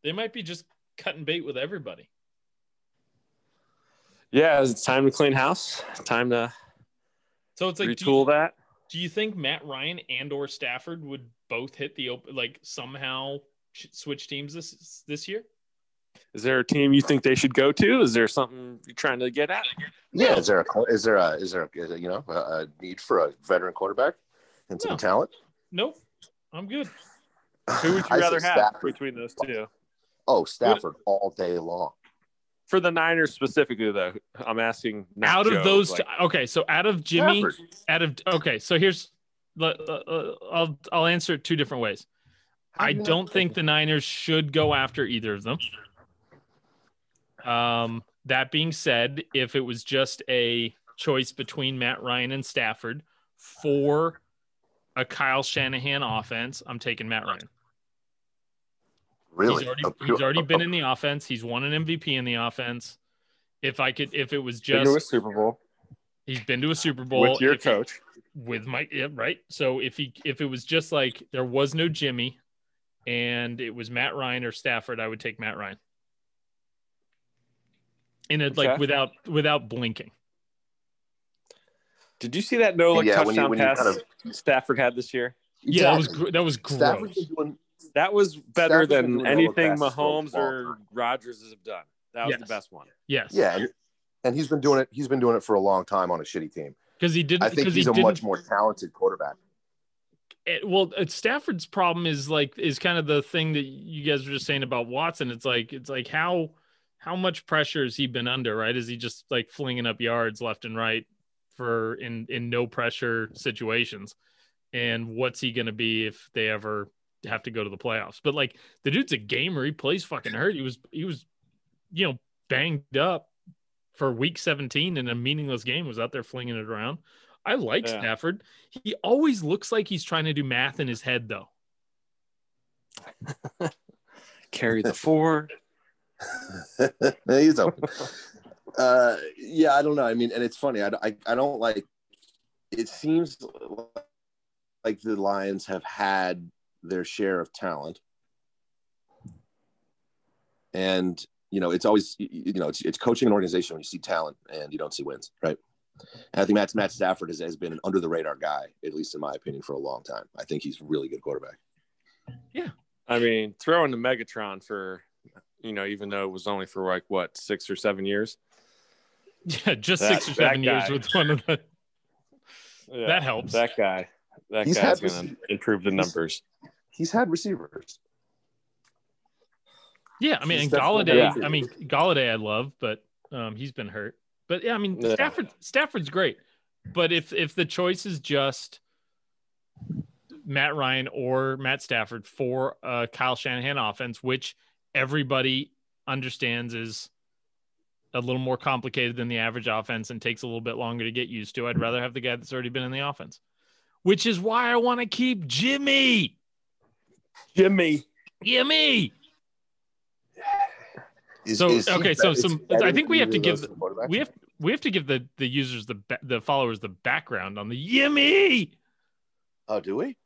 [SPEAKER 4] they might be just cutting bait with everybody.
[SPEAKER 5] Yeah, it's time to clean house. Time to
[SPEAKER 4] So it's like, do
[SPEAKER 5] retool
[SPEAKER 4] you,
[SPEAKER 5] that.
[SPEAKER 4] do you think Matt Ryan and or Stafford would both hit the open, like somehow switch teams this this year?
[SPEAKER 5] Is there a team you think they should go to? Is there something you're trying to get at?
[SPEAKER 6] Yeah. Is there a is there a is there a, is there, you know a, a need for a veteran quarterback and some
[SPEAKER 4] No.
[SPEAKER 6] talent?
[SPEAKER 4] Nope. I'm good.
[SPEAKER 5] Who would you rather have
[SPEAKER 6] Stafford.
[SPEAKER 5] between those two?
[SPEAKER 6] Oh, Stafford all day long.
[SPEAKER 5] For the Niners specifically, though, I'm asking. not
[SPEAKER 4] out of
[SPEAKER 5] Joe,
[SPEAKER 4] those,
[SPEAKER 5] like-
[SPEAKER 4] okay. So out of Jimmy,
[SPEAKER 6] Stafford.
[SPEAKER 4] out of okay. So here's, uh, uh, I'll I'll answer it two different ways. I don't think the Niners should go after either of them. Um, that being said, if it was just a choice between Matt Ryan and Stafford for a Kyle Shanahan offense, I'm taking Matt Ryan.
[SPEAKER 6] Really.
[SPEAKER 4] He's already,
[SPEAKER 6] A
[SPEAKER 4] he's already been in the offense. He's won an MVP in the offense. If I could, if it was
[SPEAKER 5] Been to a
[SPEAKER 4] just,
[SPEAKER 5] Super Bowl
[SPEAKER 4] he's been to a Super Bowl
[SPEAKER 5] with your
[SPEAKER 4] If he-
[SPEAKER 5] coach.
[SPEAKER 4] with my yeah, right. So if he if it was just like there was no Jimmy and it was Matt Ryan or Stafford, I would take Matt Ryan. In it like without without blinking.
[SPEAKER 5] Did you see that no like
[SPEAKER 6] Yeah, when you-
[SPEAKER 5] touchdown
[SPEAKER 6] when
[SPEAKER 5] pass
[SPEAKER 6] kind
[SPEAKER 5] Stafford had this year?
[SPEAKER 4] Yeah, that was
[SPEAKER 6] Exactly.
[SPEAKER 4] that was
[SPEAKER 6] Stafford's
[SPEAKER 4] gross.
[SPEAKER 6] been doing
[SPEAKER 5] That was better
[SPEAKER 6] Stafford's
[SPEAKER 5] than
[SPEAKER 6] doing no look
[SPEAKER 5] anything
[SPEAKER 6] passes for a
[SPEAKER 5] Mahomes or
[SPEAKER 6] time.
[SPEAKER 5] Rodgers have done. That was
[SPEAKER 4] Yes.
[SPEAKER 5] the best one.
[SPEAKER 4] Yes.
[SPEAKER 6] yeah, and, and he's been doing it. He's been doing it for a long time on a shitty team.
[SPEAKER 4] Because he didn't
[SPEAKER 6] I think he's
[SPEAKER 4] he
[SPEAKER 6] a much more talented quarterback.
[SPEAKER 4] it, well Stafford's problem is like is kind of the thing that you guys were just saying about Watson. It's like it's like how how much pressure has he been under, right? Is he just like flinging up yards left and right for in in no pressure situations? And what's he going to be if they ever have to go to the playoffs? But like the dude's a gamer. He plays fucking hurt. He was he was you know banged up for week 17 in a meaningless game was out there flinging it around. I like
[SPEAKER 5] Yeah.
[SPEAKER 4] Stafford. He always looks like he's trying to do math in his head, though.
[SPEAKER 5] Carry the four.
[SPEAKER 6] he's open. uh, yeah, I don't know. I mean, and it's funny. I, I, I don't like. It seems like the Lions have had their share of talent, and you know, it's always you know, it's, it's coaching an organization when you see talent and you don't see wins, right? And I think Matt Matt Stafford has, has been an under the radar guy, at least in my opinion, for a long time. I think he's a really good quarterback.
[SPEAKER 5] Yeah, I mean, throwing the Megatron for, you know, even though it was only for like what six or seven years.
[SPEAKER 4] Yeah, just
[SPEAKER 5] That-
[SPEAKER 4] six or
[SPEAKER 5] that
[SPEAKER 4] seven years with one of the.
[SPEAKER 5] Yeah,
[SPEAKER 4] That helps.
[SPEAKER 5] That guy. That
[SPEAKER 6] He's
[SPEAKER 5] guy's going
[SPEAKER 6] rece-
[SPEAKER 5] to improve the
[SPEAKER 6] he's-
[SPEAKER 5] numbers.
[SPEAKER 6] He's had receivers.
[SPEAKER 4] Yeah, I mean, and
[SPEAKER 6] He's definitely
[SPEAKER 4] Golladay.
[SPEAKER 6] got
[SPEAKER 4] I mean, Golladay, I love, but um, he's been hurt. But yeah, I mean,
[SPEAKER 5] Yeah.
[SPEAKER 4] Stafford. Stafford's great, but if if the choice is just Matt Ryan or Matt Stafford for a Kyle Shanahan offense, which everybody understands is a little more complicated than the average offense and takes a little bit longer to get used to, I'd rather have the guy that's already been in the offense. Which is why I want to keep Jimmy.
[SPEAKER 5] Jimmy.
[SPEAKER 4] Jimmy.
[SPEAKER 6] Is-
[SPEAKER 4] So,
[SPEAKER 6] is
[SPEAKER 4] okay,
[SPEAKER 6] be-
[SPEAKER 4] so some- I think we have to give the- we have we have to give the the users the ba- the followers the background on the Yimmy.
[SPEAKER 6] Oh, do we?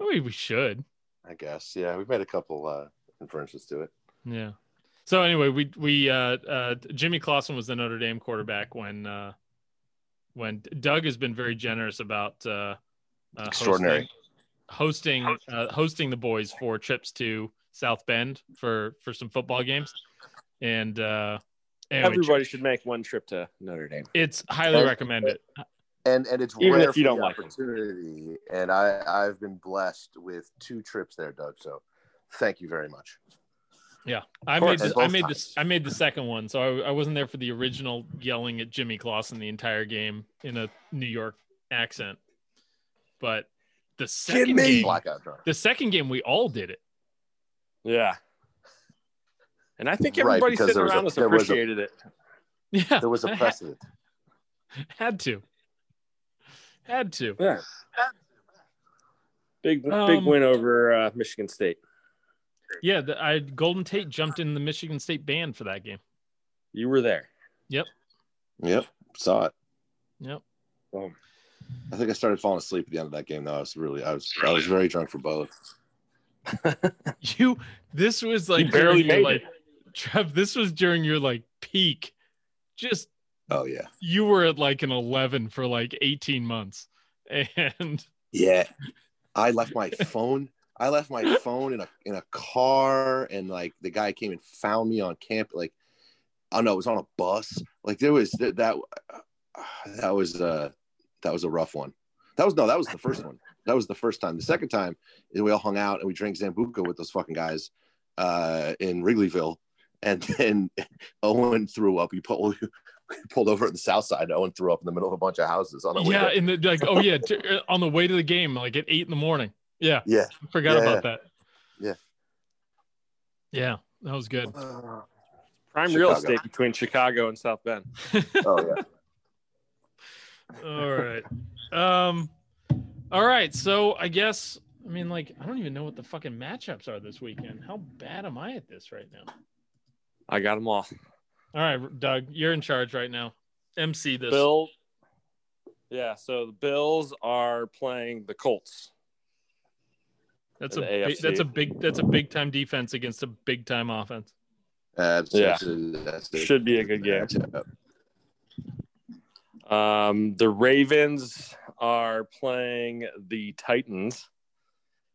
[SPEAKER 4] We we should.
[SPEAKER 6] I guess. Yeah, we've made a couple uh, inferences to it.
[SPEAKER 4] Yeah. So anyway, we we uh uh Jimmy Clausen was the Notre Dame quarterback when uh when Doug has been very generous about uh, uh
[SPEAKER 6] Extraordinary.
[SPEAKER 4] hosting hosting, uh, hosting the boys for trips to South Bend for for some football games. And uh anyway,
[SPEAKER 5] Everybody should make one trip to Notre Dame.
[SPEAKER 4] it's highly
[SPEAKER 6] And-
[SPEAKER 4] recommended.
[SPEAKER 6] And and it's
[SPEAKER 5] Even
[SPEAKER 6] rare
[SPEAKER 5] if you
[SPEAKER 6] for
[SPEAKER 5] don't
[SPEAKER 6] the
[SPEAKER 5] like 'em.
[SPEAKER 6] opportunity. And I I've been blessed with two trips there, Doug. So thank you very much.
[SPEAKER 4] Yeah, I made
[SPEAKER 6] course,
[SPEAKER 4] this, I made
[SPEAKER 6] times.
[SPEAKER 4] this I made the second one, so I, I wasn't there for the original yelling at Jimmy Clausen the entire game in a New York accent. But the second game,
[SPEAKER 6] Blackout drunk.
[SPEAKER 4] the second game, we all did it.
[SPEAKER 5] Yeah. And I think everybody
[SPEAKER 6] because
[SPEAKER 5] sitting
[SPEAKER 6] there was a-
[SPEAKER 5] around us
[SPEAKER 6] there was a-
[SPEAKER 5] appreciated it.
[SPEAKER 4] Yeah,
[SPEAKER 6] There was a precedent.
[SPEAKER 4] had to, had to.
[SPEAKER 5] Yeah. Big big
[SPEAKER 4] Um,
[SPEAKER 5] win over uh, Michigan State.
[SPEAKER 4] Yeah, the, I Golden Tate jumped in the Michigan State band for that game.
[SPEAKER 5] You were there.
[SPEAKER 6] Yep. Yep. Saw it.
[SPEAKER 4] Yep.
[SPEAKER 5] Boom.
[SPEAKER 6] I think I started falling asleep at the end of that game though. I was really I was I was very drunk for both.
[SPEAKER 4] You, this was like
[SPEAKER 5] You barely
[SPEAKER 4] during your,
[SPEAKER 5] made
[SPEAKER 4] like, Trev. This was during your like peak. Just
[SPEAKER 6] Oh yeah.
[SPEAKER 4] you were at like an 11 for like 18 months and
[SPEAKER 6] Yeah. I left my phone. I left my phone in a in a car, and like the guy came and found me on camp. Like, oh no, it was on a bus. Like there was that that that was uh that was a rough one. That was no, that was the first one. That was the first time. The second time we all hung out and we drank Sambuca with those fucking guys uh in Wrigleyville, and then Owen threw up. He pulled he pulled over at the south side. Owen threw up in the middle of a bunch of houses on the way.
[SPEAKER 4] yeah
[SPEAKER 6] there.
[SPEAKER 4] in the like oh yeah t- uh, on the way to the game like at eight in the morning yeah
[SPEAKER 6] yeah.
[SPEAKER 4] forgot
[SPEAKER 6] Yeah,
[SPEAKER 4] about that
[SPEAKER 6] Yeah.
[SPEAKER 4] yeah that was good
[SPEAKER 5] Prime real estate between Chicago and South Bend.
[SPEAKER 6] Oh yeah.
[SPEAKER 4] all right um all right so i guess i mean like i don't even know what the fucking matchups are this weekend how bad am i at this right now
[SPEAKER 5] I got them all.
[SPEAKER 4] all right doug you're in charge right now mc this
[SPEAKER 5] Bill. Yeah, so the Bills are playing the Colts.
[SPEAKER 4] that's a big, that's a big that's a big time defense against a big time offense
[SPEAKER 6] That's,
[SPEAKER 5] Yeah.
[SPEAKER 6] that's, that's
[SPEAKER 5] Should be a good game.
[SPEAKER 6] matchup.
[SPEAKER 5] Um, the Ravens are playing the Titans,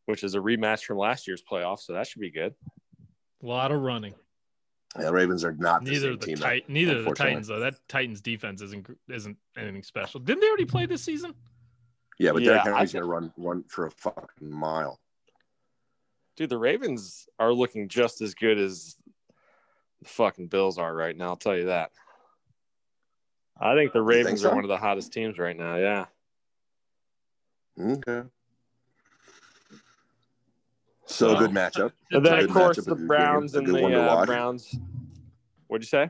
[SPEAKER 5] which is a rematch from last year's playoff, so that should be good.
[SPEAKER 4] a lot of running
[SPEAKER 6] Yeah, the Ravens are not the
[SPEAKER 4] neither
[SPEAKER 6] same
[SPEAKER 4] of the
[SPEAKER 6] team.
[SPEAKER 4] tit- neither the. Titans though. That Titans defense isn't isn't anything special. Didn't they already play this season?
[SPEAKER 6] yeah, but
[SPEAKER 5] Yeah,
[SPEAKER 6] Derrick Henry's
[SPEAKER 5] think-
[SPEAKER 6] going to run run for a fucking mile.
[SPEAKER 5] Dude, the Ravens are looking just as good as the fucking Bills are right now. I'll tell you that. I think the
[SPEAKER 6] think
[SPEAKER 5] Ravens
[SPEAKER 6] so?
[SPEAKER 5] are one of the hottest teams right now. Yeah.
[SPEAKER 6] Okay. So
[SPEAKER 4] Well,
[SPEAKER 6] good matchup.
[SPEAKER 5] And then, of course, the
[SPEAKER 6] a good game,
[SPEAKER 5] Browns
[SPEAKER 6] a
[SPEAKER 5] and
[SPEAKER 6] good one
[SPEAKER 5] the
[SPEAKER 6] to
[SPEAKER 5] uh. Browns. What'd you say?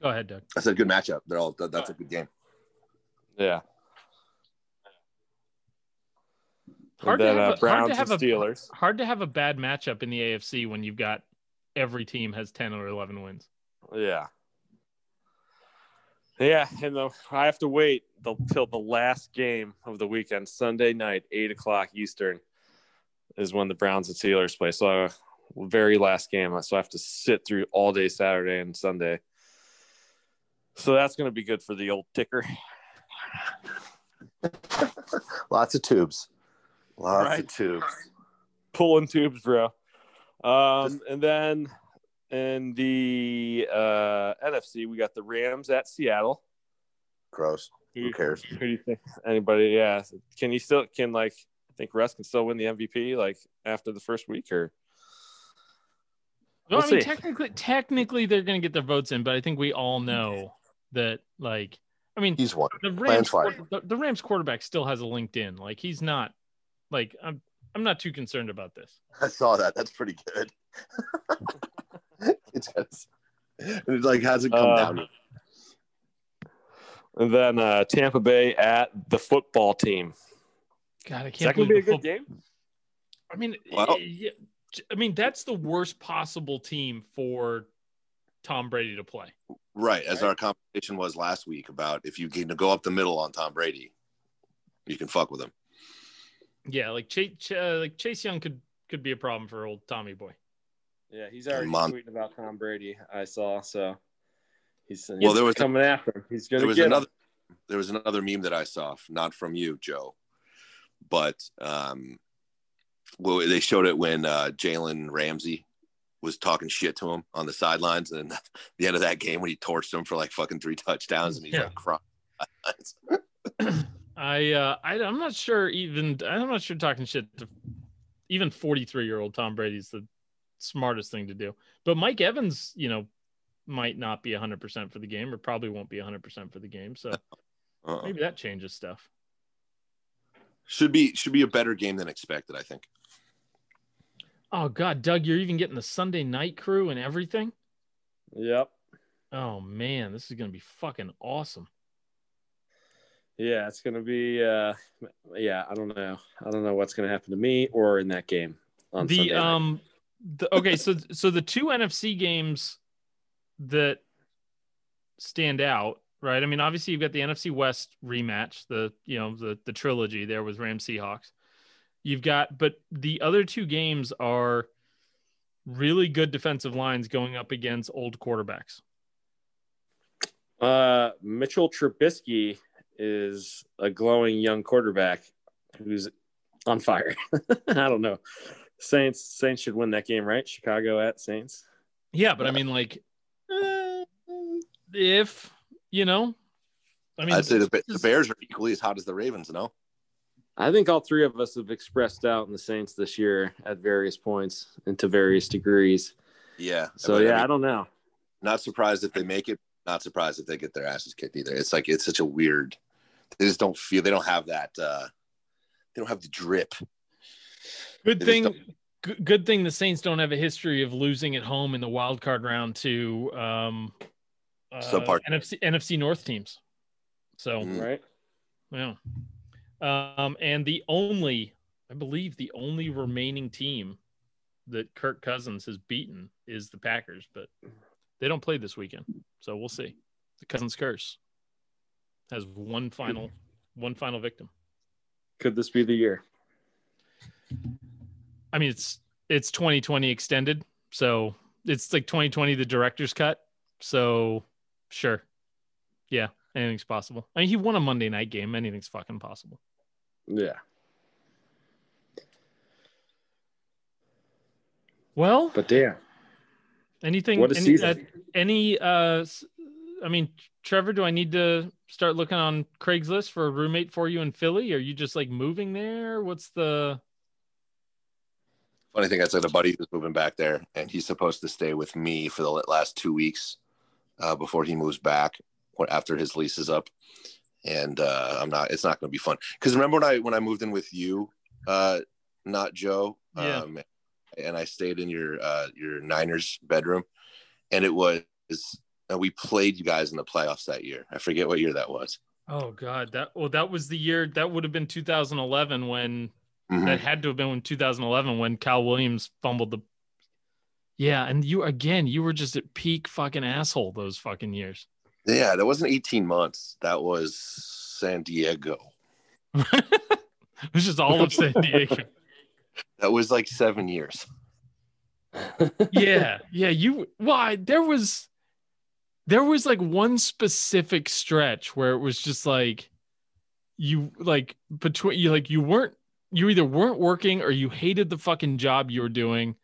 [SPEAKER 4] Go ahead, Doug.
[SPEAKER 6] I said good matchup. They're all that's a good game.
[SPEAKER 5] Yeah.
[SPEAKER 4] Hard
[SPEAKER 5] and
[SPEAKER 4] to have
[SPEAKER 5] uh,
[SPEAKER 4] a- hard to have
[SPEAKER 5] and
[SPEAKER 4] a-
[SPEAKER 5] Steelers.
[SPEAKER 4] Hard to have a bad matchup in the AFC when you've got every team has ten or eleven wins.
[SPEAKER 5] Yeah. Yeah, and the, I have to wait the, till the last game of the weekend, Sunday night, eight o'clock Eastern, is when the Browns and Steelers play. So, uh, very last game. So I have to sit through all day Saturday and Sunday. So that's going to be good for the old ticker.
[SPEAKER 6] Lots of tubes. Lots
[SPEAKER 5] Right.
[SPEAKER 6] of tubes.
[SPEAKER 5] pulling tubes, bro. Um, and then in the uh, NFC, we got the Rams at Seattle.
[SPEAKER 6] Gross. Who cares?
[SPEAKER 5] Who do you think? Anybody? Yeah. Can you still can like I think Russ can still win the MVP like after the first week or
[SPEAKER 4] Well,
[SPEAKER 5] We'll
[SPEAKER 4] I mean,
[SPEAKER 5] see.
[SPEAKER 4] technically, technically, they're going to get their votes in, but I think we all know that, like, I mean,
[SPEAKER 6] He's one.
[SPEAKER 4] the Rams, the, the Rams quarterback still has a LinkedIn. Like, he's not, like, I'm, I'm not too concerned about this.
[SPEAKER 6] I saw that. That's pretty good. it's it like hasn't come
[SPEAKER 5] Uh,
[SPEAKER 6] down.
[SPEAKER 5] and then uh Tampa Bay at the football team.
[SPEAKER 4] God, I
[SPEAKER 5] Is that
[SPEAKER 4] can't
[SPEAKER 5] gonna be a good
[SPEAKER 4] foot-
[SPEAKER 5] game?
[SPEAKER 4] I mean,
[SPEAKER 6] Well-
[SPEAKER 4] yeah, I mean, that's the worst possible team for Tom Brady to play.
[SPEAKER 6] Right, as our conversation was last week about if you can go up the middle on Tom Brady, you can fuck with him.
[SPEAKER 4] Yeah, like Chase, uh, like Chase Young could could be a problem for old Tommy boy.
[SPEAKER 5] Yeah, he's already
[SPEAKER 6] Mon-
[SPEAKER 5] tweeting about Tom Brady. I saw so. He's,
[SPEAKER 6] Well, there was-
[SPEAKER 5] coming after him. He's gonna
[SPEAKER 6] There was
[SPEAKER 5] get
[SPEAKER 6] another
[SPEAKER 5] him.
[SPEAKER 6] there was another meme that I saw, not from you, Joe, but um, well, they showed it when uh, Jalen Ramsey was talking shit to him on the sidelines, and the end of that game when he torched him for like fucking three touchdowns, and he's
[SPEAKER 4] Yeah.
[SPEAKER 6] like crying.
[SPEAKER 4] I, uh, I I'm not sure even I'm not sure talking shit to even 43 year old Tom Brady's the smartest thing to do. But Mike Evans, you know, might not be 100 percent for the game, or probably won't be 100 percent for the game. So
[SPEAKER 6] Uh-uh.
[SPEAKER 4] maybe that changes stuff.
[SPEAKER 6] Should be should be a better game than expected, I think.
[SPEAKER 4] Oh God, Doug, you're even getting the Sunday night crew and everything.
[SPEAKER 5] Yep.
[SPEAKER 4] Oh man, this is gonna be fucking awesome.
[SPEAKER 5] Yeah, it's gonna be. uh Yeah, I don't know. I don't know what's gonna happen to me or in that game on
[SPEAKER 4] the
[SPEAKER 5] Sunday night.
[SPEAKER 4] The okay so so the two nfc games that stand out right i mean obviously you've got the nfc west rematch the you know the the trilogy there with rams seahawks you've got but the other two games are really good defensive lines going up against old quarterbacks
[SPEAKER 5] Uh, Mitchell Trubisky is a glowing young quarterback who's on fire. I don't know. Saints Saints should win that game, right? Chicago at Saints.
[SPEAKER 4] yeah but i mean like eh, if you know i mean
[SPEAKER 6] I'd say the, the Bears are equally as hot as the Ravens. No,
[SPEAKER 5] I think all three of us have expressed out in the Saints this year at various points and to various degrees.
[SPEAKER 6] yeah.
[SPEAKER 5] So
[SPEAKER 6] But, I
[SPEAKER 5] yeah,
[SPEAKER 6] mean,
[SPEAKER 5] I don't know.
[SPEAKER 6] not surprised if they make it. Not surprised if they get their asses kicked either. It's like it's such a weird. They just don't feel. They don't have that. uh They don't have the drip.
[SPEAKER 4] Good
[SPEAKER 6] They
[SPEAKER 4] thing. Good, good thing the Saints don't have a history of losing at home in the wild card round to um, uh,
[SPEAKER 6] Subpar.
[SPEAKER 4] NFC NFC North teams. So
[SPEAKER 6] Mm.
[SPEAKER 5] Right?
[SPEAKER 4] yeah, um, and the only, I believe, the only remaining team that Kirk Cousins has beaten is the Packers, but they don't play this weekend, so we'll see. The Cousins curse has one final, one final victim.
[SPEAKER 5] Could this be the year?
[SPEAKER 4] I mean, it's it's 2020 extended, so it's like 2020 the director's cut. So sure, yeah, anything's possible. I mean, he won a Monday night game. Anything's fucking possible.
[SPEAKER 5] Yeah.
[SPEAKER 4] Well,
[SPEAKER 5] But damn.
[SPEAKER 4] anything?
[SPEAKER 5] What a
[SPEAKER 4] any,
[SPEAKER 5] season.
[SPEAKER 4] uh, any? Uh, I mean, Trevor, do I need to start looking on Craigslist for a roommate for you in Philly? Are you just like moving there? What's the?
[SPEAKER 6] Funny thing, I said a buddy who's moving back there, and he's supposed to stay with me for the last two weeks uh, before he moves back after his lease is up. And uh, I'm not. It's not going to be fun because remember when I when I moved in with you, uh, not Joe,
[SPEAKER 4] Yeah.
[SPEAKER 6] um, and I stayed in your uh, your Niners bedroom, and it was and we played you guys in the playoffs that year. I forget what year that was.
[SPEAKER 4] Oh God, that well, that was the year. That would have been 2011 when
[SPEAKER 6] Mhm.
[SPEAKER 4] that had to have been in 2011 when Kyle Williams fumbled the. Yeah, and you again, you were just at peak fucking asshole those fucking years.
[SPEAKER 6] Yeah, that wasn't 18 months. That was San Diego.
[SPEAKER 4] it was just all of San Diego.
[SPEAKER 6] That was like seven years.
[SPEAKER 4] yeah, yeah. You why there was there was like one specific stretch where it was just like you like between you like you weren't you either weren't working or you hated the fucking job you were doing.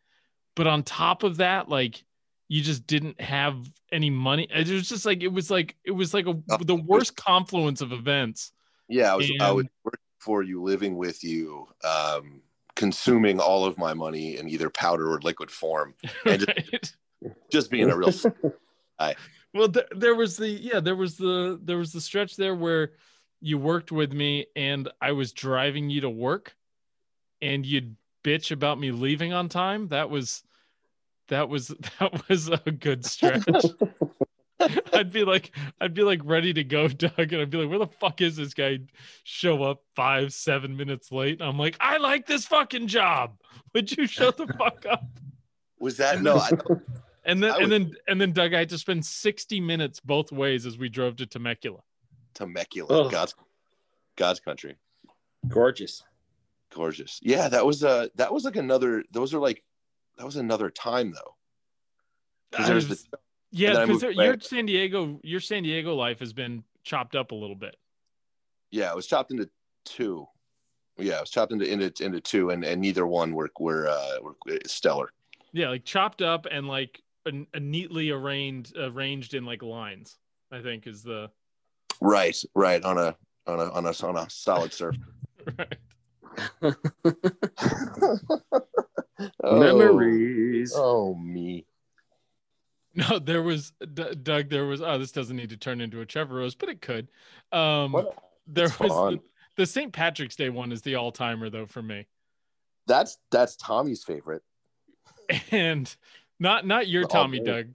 [SPEAKER 4] But on top of that, like you just didn't have any money. It was just like it was like it was like a,
[SPEAKER 6] Oh,
[SPEAKER 4] the worst confluence of events.
[SPEAKER 6] Yeah, I was I was working for you, living with you, um, consuming all of my money in either powder or liquid form, And
[SPEAKER 4] right?
[SPEAKER 6] just being a real.
[SPEAKER 4] well th- there was the yeah there was the there was the stretch there where you worked with me and i was driving you to work and you'd bitch about me leaving on time that was that was that was a good stretch i'd be like i'd be like ready to go doug and i'd be like where the fuck is this guy show up five seven minutes late and i'm like i like this fucking job would you shut the fuck up
[SPEAKER 6] Was that no? I,
[SPEAKER 4] and then
[SPEAKER 6] I
[SPEAKER 4] and
[SPEAKER 6] would-
[SPEAKER 4] then and then Doug, I had to spend 60 minutes both ways as we drove to Temecula.
[SPEAKER 6] Temecula,
[SPEAKER 5] Oh.
[SPEAKER 6] God's God's country,
[SPEAKER 5] Gorgeous.
[SPEAKER 6] Gorgeous. Yeah, that was uh that was like another. Those are like that was another time though.
[SPEAKER 4] Was-
[SPEAKER 6] the
[SPEAKER 4] yeah, because your. San Diego, your San Diego life has been chopped up a little bit.
[SPEAKER 6] yeah, it was chopped into two. Yeah, it was chopped into into, into two, and, and neither one were were uh, were stellar.
[SPEAKER 4] Yeah, like chopped up and like a, a neatly arranged arranged in like lines. I think is the
[SPEAKER 6] Right, right on a on a on a on a solid surface.
[SPEAKER 4] right.
[SPEAKER 6] Oh,
[SPEAKER 5] Memories.
[SPEAKER 6] Oh me.
[SPEAKER 4] No, there was D- Doug. There was. Oh, this doesn't need to turn into a Trevor Rose, but it could. Um,
[SPEAKER 6] What?
[SPEAKER 4] there
[SPEAKER 6] It's
[SPEAKER 4] was
[SPEAKER 6] fun.
[SPEAKER 4] the, the St. Patrick's Day one is the all timer though for me.
[SPEAKER 6] That's that's Tommy's favorite.
[SPEAKER 4] and not not your Tommy. Doug,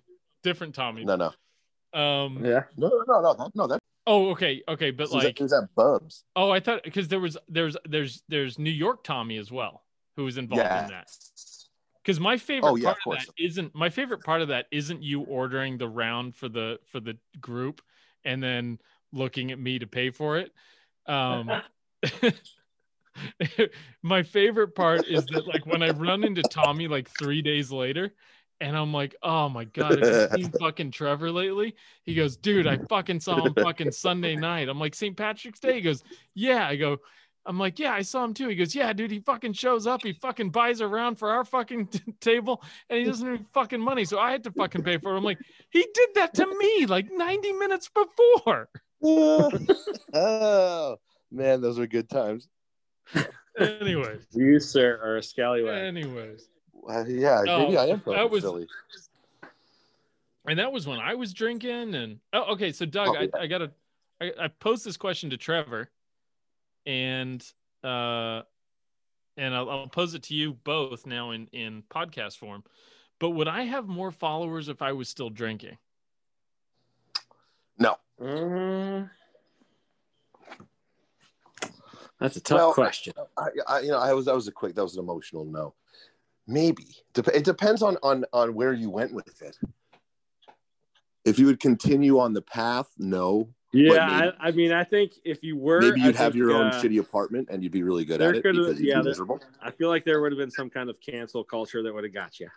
[SPEAKER 4] different Tommy.
[SPEAKER 6] No, no,
[SPEAKER 4] Um.
[SPEAKER 5] Yeah.
[SPEAKER 6] no, no, no, no, that, no. That
[SPEAKER 4] Oh, okay, okay, but
[SPEAKER 6] was
[SPEAKER 4] like,
[SPEAKER 6] was at Bubs.
[SPEAKER 4] oh, I thought because there was there's there's there's New York Tommy as well who was involved in that. Because my favorite
[SPEAKER 6] Oh, yeah,
[SPEAKER 4] part
[SPEAKER 6] of,
[SPEAKER 4] of that isn't my favorite part of that isn't you ordering the round for the for the group and then looking at me to pay for it. Um, my favorite part is that like when I run into Tommy like three days later, and I'm like, oh my god, have you seen fucking Trevor lately? He goes, dude, I fucking saw him fucking Sunday night. I'm like, St. Patrick's Day. He goes, yeah. I go, I'm like, yeah, I saw him too. He goes, yeah, dude, he fucking shows up. He fucking buys a round for our fucking t- table and he doesn't have any fucking money. So I had to fucking pay for it. I'm like, he did that to me like 90 minutes before.
[SPEAKER 6] oh man, those are good times.
[SPEAKER 4] Anyways,
[SPEAKER 5] You, sir, are a scallywag.
[SPEAKER 4] anyways.
[SPEAKER 6] Uh, yeah,
[SPEAKER 4] Oh,
[SPEAKER 6] maybe I am from
[SPEAKER 4] that was-
[SPEAKER 6] Philly.
[SPEAKER 4] And that was when I was drinking. And oh, okay. So Doug,
[SPEAKER 6] Oh,
[SPEAKER 4] I,
[SPEAKER 6] yeah.
[SPEAKER 4] I gotta, I, I posed this question to Trevor, and uh, and I'll, I'll pose it to you both now in in podcast form. But would I have more followers if I was still drinking?
[SPEAKER 6] No,
[SPEAKER 5] Mm. That's a tough
[SPEAKER 6] Well,
[SPEAKER 5] question.
[SPEAKER 6] I, I, you know, I was that was a quick, that was an emotional no. Maybe Dep- it depends on on on where you went with it. If you would continue on the path, no.
[SPEAKER 5] Yeah,
[SPEAKER 6] maybe-
[SPEAKER 5] I, I mean, I think if you were,
[SPEAKER 6] Maybe you'd have
[SPEAKER 5] think,
[SPEAKER 6] your own
[SPEAKER 5] uh,
[SPEAKER 6] shitty apartment and you'd be really good at it because
[SPEAKER 5] yeah,
[SPEAKER 6] be miserable.
[SPEAKER 5] I feel like there would have been some kind of cancel culture that would have got you.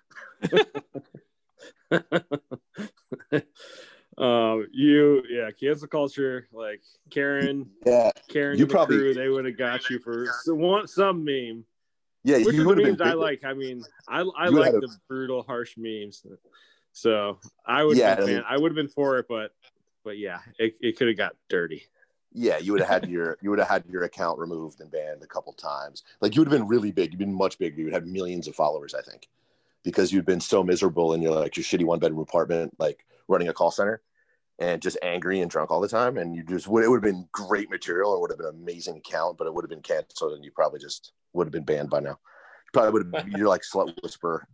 [SPEAKER 5] um, you, yeah, cancel culture, like Karen,
[SPEAKER 6] Yeah,
[SPEAKER 5] Karen,
[SPEAKER 6] You probably-
[SPEAKER 5] crew, they would have got you for some, some meme.
[SPEAKER 6] Yeah,
[SPEAKER 5] Which
[SPEAKER 6] you
[SPEAKER 5] of the
[SPEAKER 6] been.
[SPEAKER 5] memes I like. I mean, I I
[SPEAKER 6] You
[SPEAKER 5] like the brutal, harsh memes. So I would,
[SPEAKER 6] Yeah, mean-
[SPEAKER 5] I would have been for it, but but yeah, it, it could have got dirty.
[SPEAKER 6] Yeah, you would have had your you would have had your account removed and banned a couple times. Like you would have been really big. You'd been much bigger. You'd have millions of followers, I think, because you'd been so miserable in your like your shitty one bedroom apartment, like running a call center, and just angry and drunk all the time. And you just would it would have been great material and would have been an amazing account, but it would have been canceled and you probably just would have been banned by now. Probably would have. You're like slut whisperer.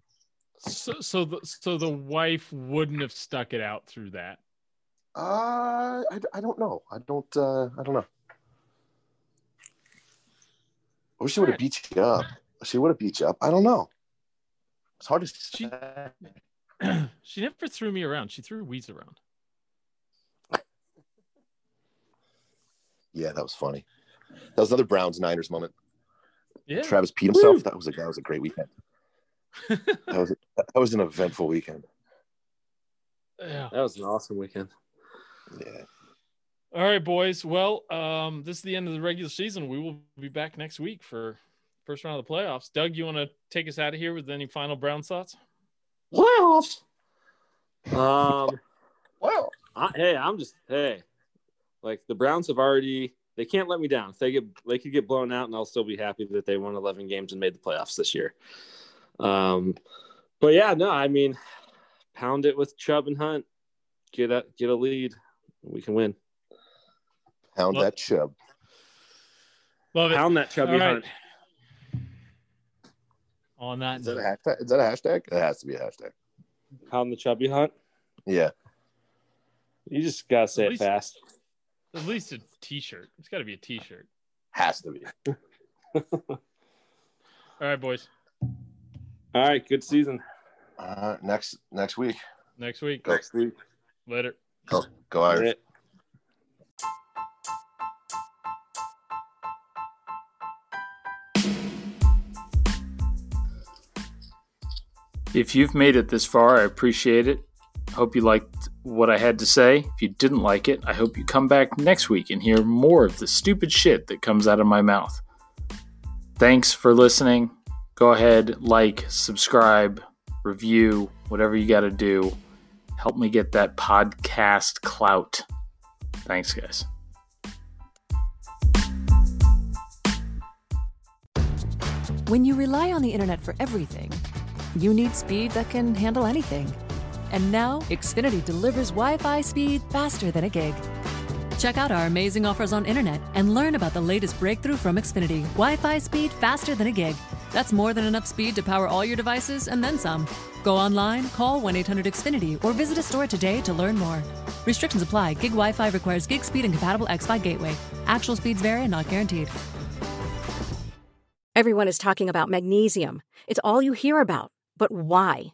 [SPEAKER 4] So so the so the wife wouldn't have stuck it out through that.
[SPEAKER 6] Uh, I, I don't know. I don't. Uh, I don't know. I wish she would have beat you up. She would have beat you up. I don't know. It's hard to
[SPEAKER 4] She-
[SPEAKER 6] say.
[SPEAKER 4] she never threw me around. She threw Weeds around.
[SPEAKER 6] Yeah, that was funny. That was another Browns Niners moment.
[SPEAKER 4] Yeah.
[SPEAKER 6] Travis peed himself. That was a that was a great weekend. That was that was an eventful weekend.
[SPEAKER 4] yeah.
[SPEAKER 5] That was an awesome weekend.
[SPEAKER 6] Yeah.
[SPEAKER 4] All right, boys. Well, um, this is the end of the regular season. We will be back next week for first round of the playoffs. Doug, you want to take us out of here with any final Brown thoughts?
[SPEAKER 5] Playoffs. Um,
[SPEAKER 6] Wow.
[SPEAKER 5] I, hey, I'm just hey, like the Browns have already. They can't let me down. If they get, they could get blown out, and I'll still be happy that they won 11 games and made the playoffs this year. Um, but yeah, no, I mean, pound it with Chubb and Hunt, get a get a lead, we can win.
[SPEAKER 6] Pound
[SPEAKER 4] Well-
[SPEAKER 6] that chub.
[SPEAKER 4] Love it.
[SPEAKER 5] Pound that chubby
[SPEAKER 4] All right.
[SPEAKER 5] Hunt.
[SPEAKER 4] On that,
[SPEAKER 6] Is that a hashtag? Is that a hashtag? It has to be a hashtag.
[SPEAKER 5] Pound the chubby Hunt.
[SPEAKER 6] Yeah.
[SPEAKER 5] You just gotta say
[SPEAKER 4] At
[SPEAKER 5] it fast.
[SPEAKER 4] At least a T-shirt. It's got to be a T-shirt.
[SPEAKER 6] Has to be.
[SPEAKER 4] All right, boys.
[SPEAKER 5] All right, good season.
[SPEAKER 6] Uh, next next week.
[SPEAKER 4] Next week.
[SPEAKER 6] Go.
[SPEAKER 5] Next week.
[SPEAKER 4] Later.
[SPEAKER 6] Go go Irish.
[SPEAKER 7] If you've made it this far, I appreciate it. Hope you liked what I had to say. If you didn't like it, I hope you come back next week and hear more of the stupid shit that comes out of my mouth. Thanks for listening. Go ahead, like, subscribe, review, whatever you got to do. Help me get that podcast clout. Thanks, guys.
[SPEAKER 1] When you rely on the internet for everything, you need speed that can handle anything. And now, Xfinity delivers Wi Fi speed faster than a gig. Check out our amazing offers on internet and learn about the latest breakthrough from Xfinity Wi Fi speed faster than a gig. That's more than enough speed to power all your devices and then some. Go online, call 1 800 Xfinity, or visit a store today to learn more. Restrictions apply. Gig Wi Fi requires gig speed and compatible X Fi gateway. Actual speeds vary and not guaranteed.
[SPEAKER 8] Everyone is talking about magnesium. It's all you hear about. But why?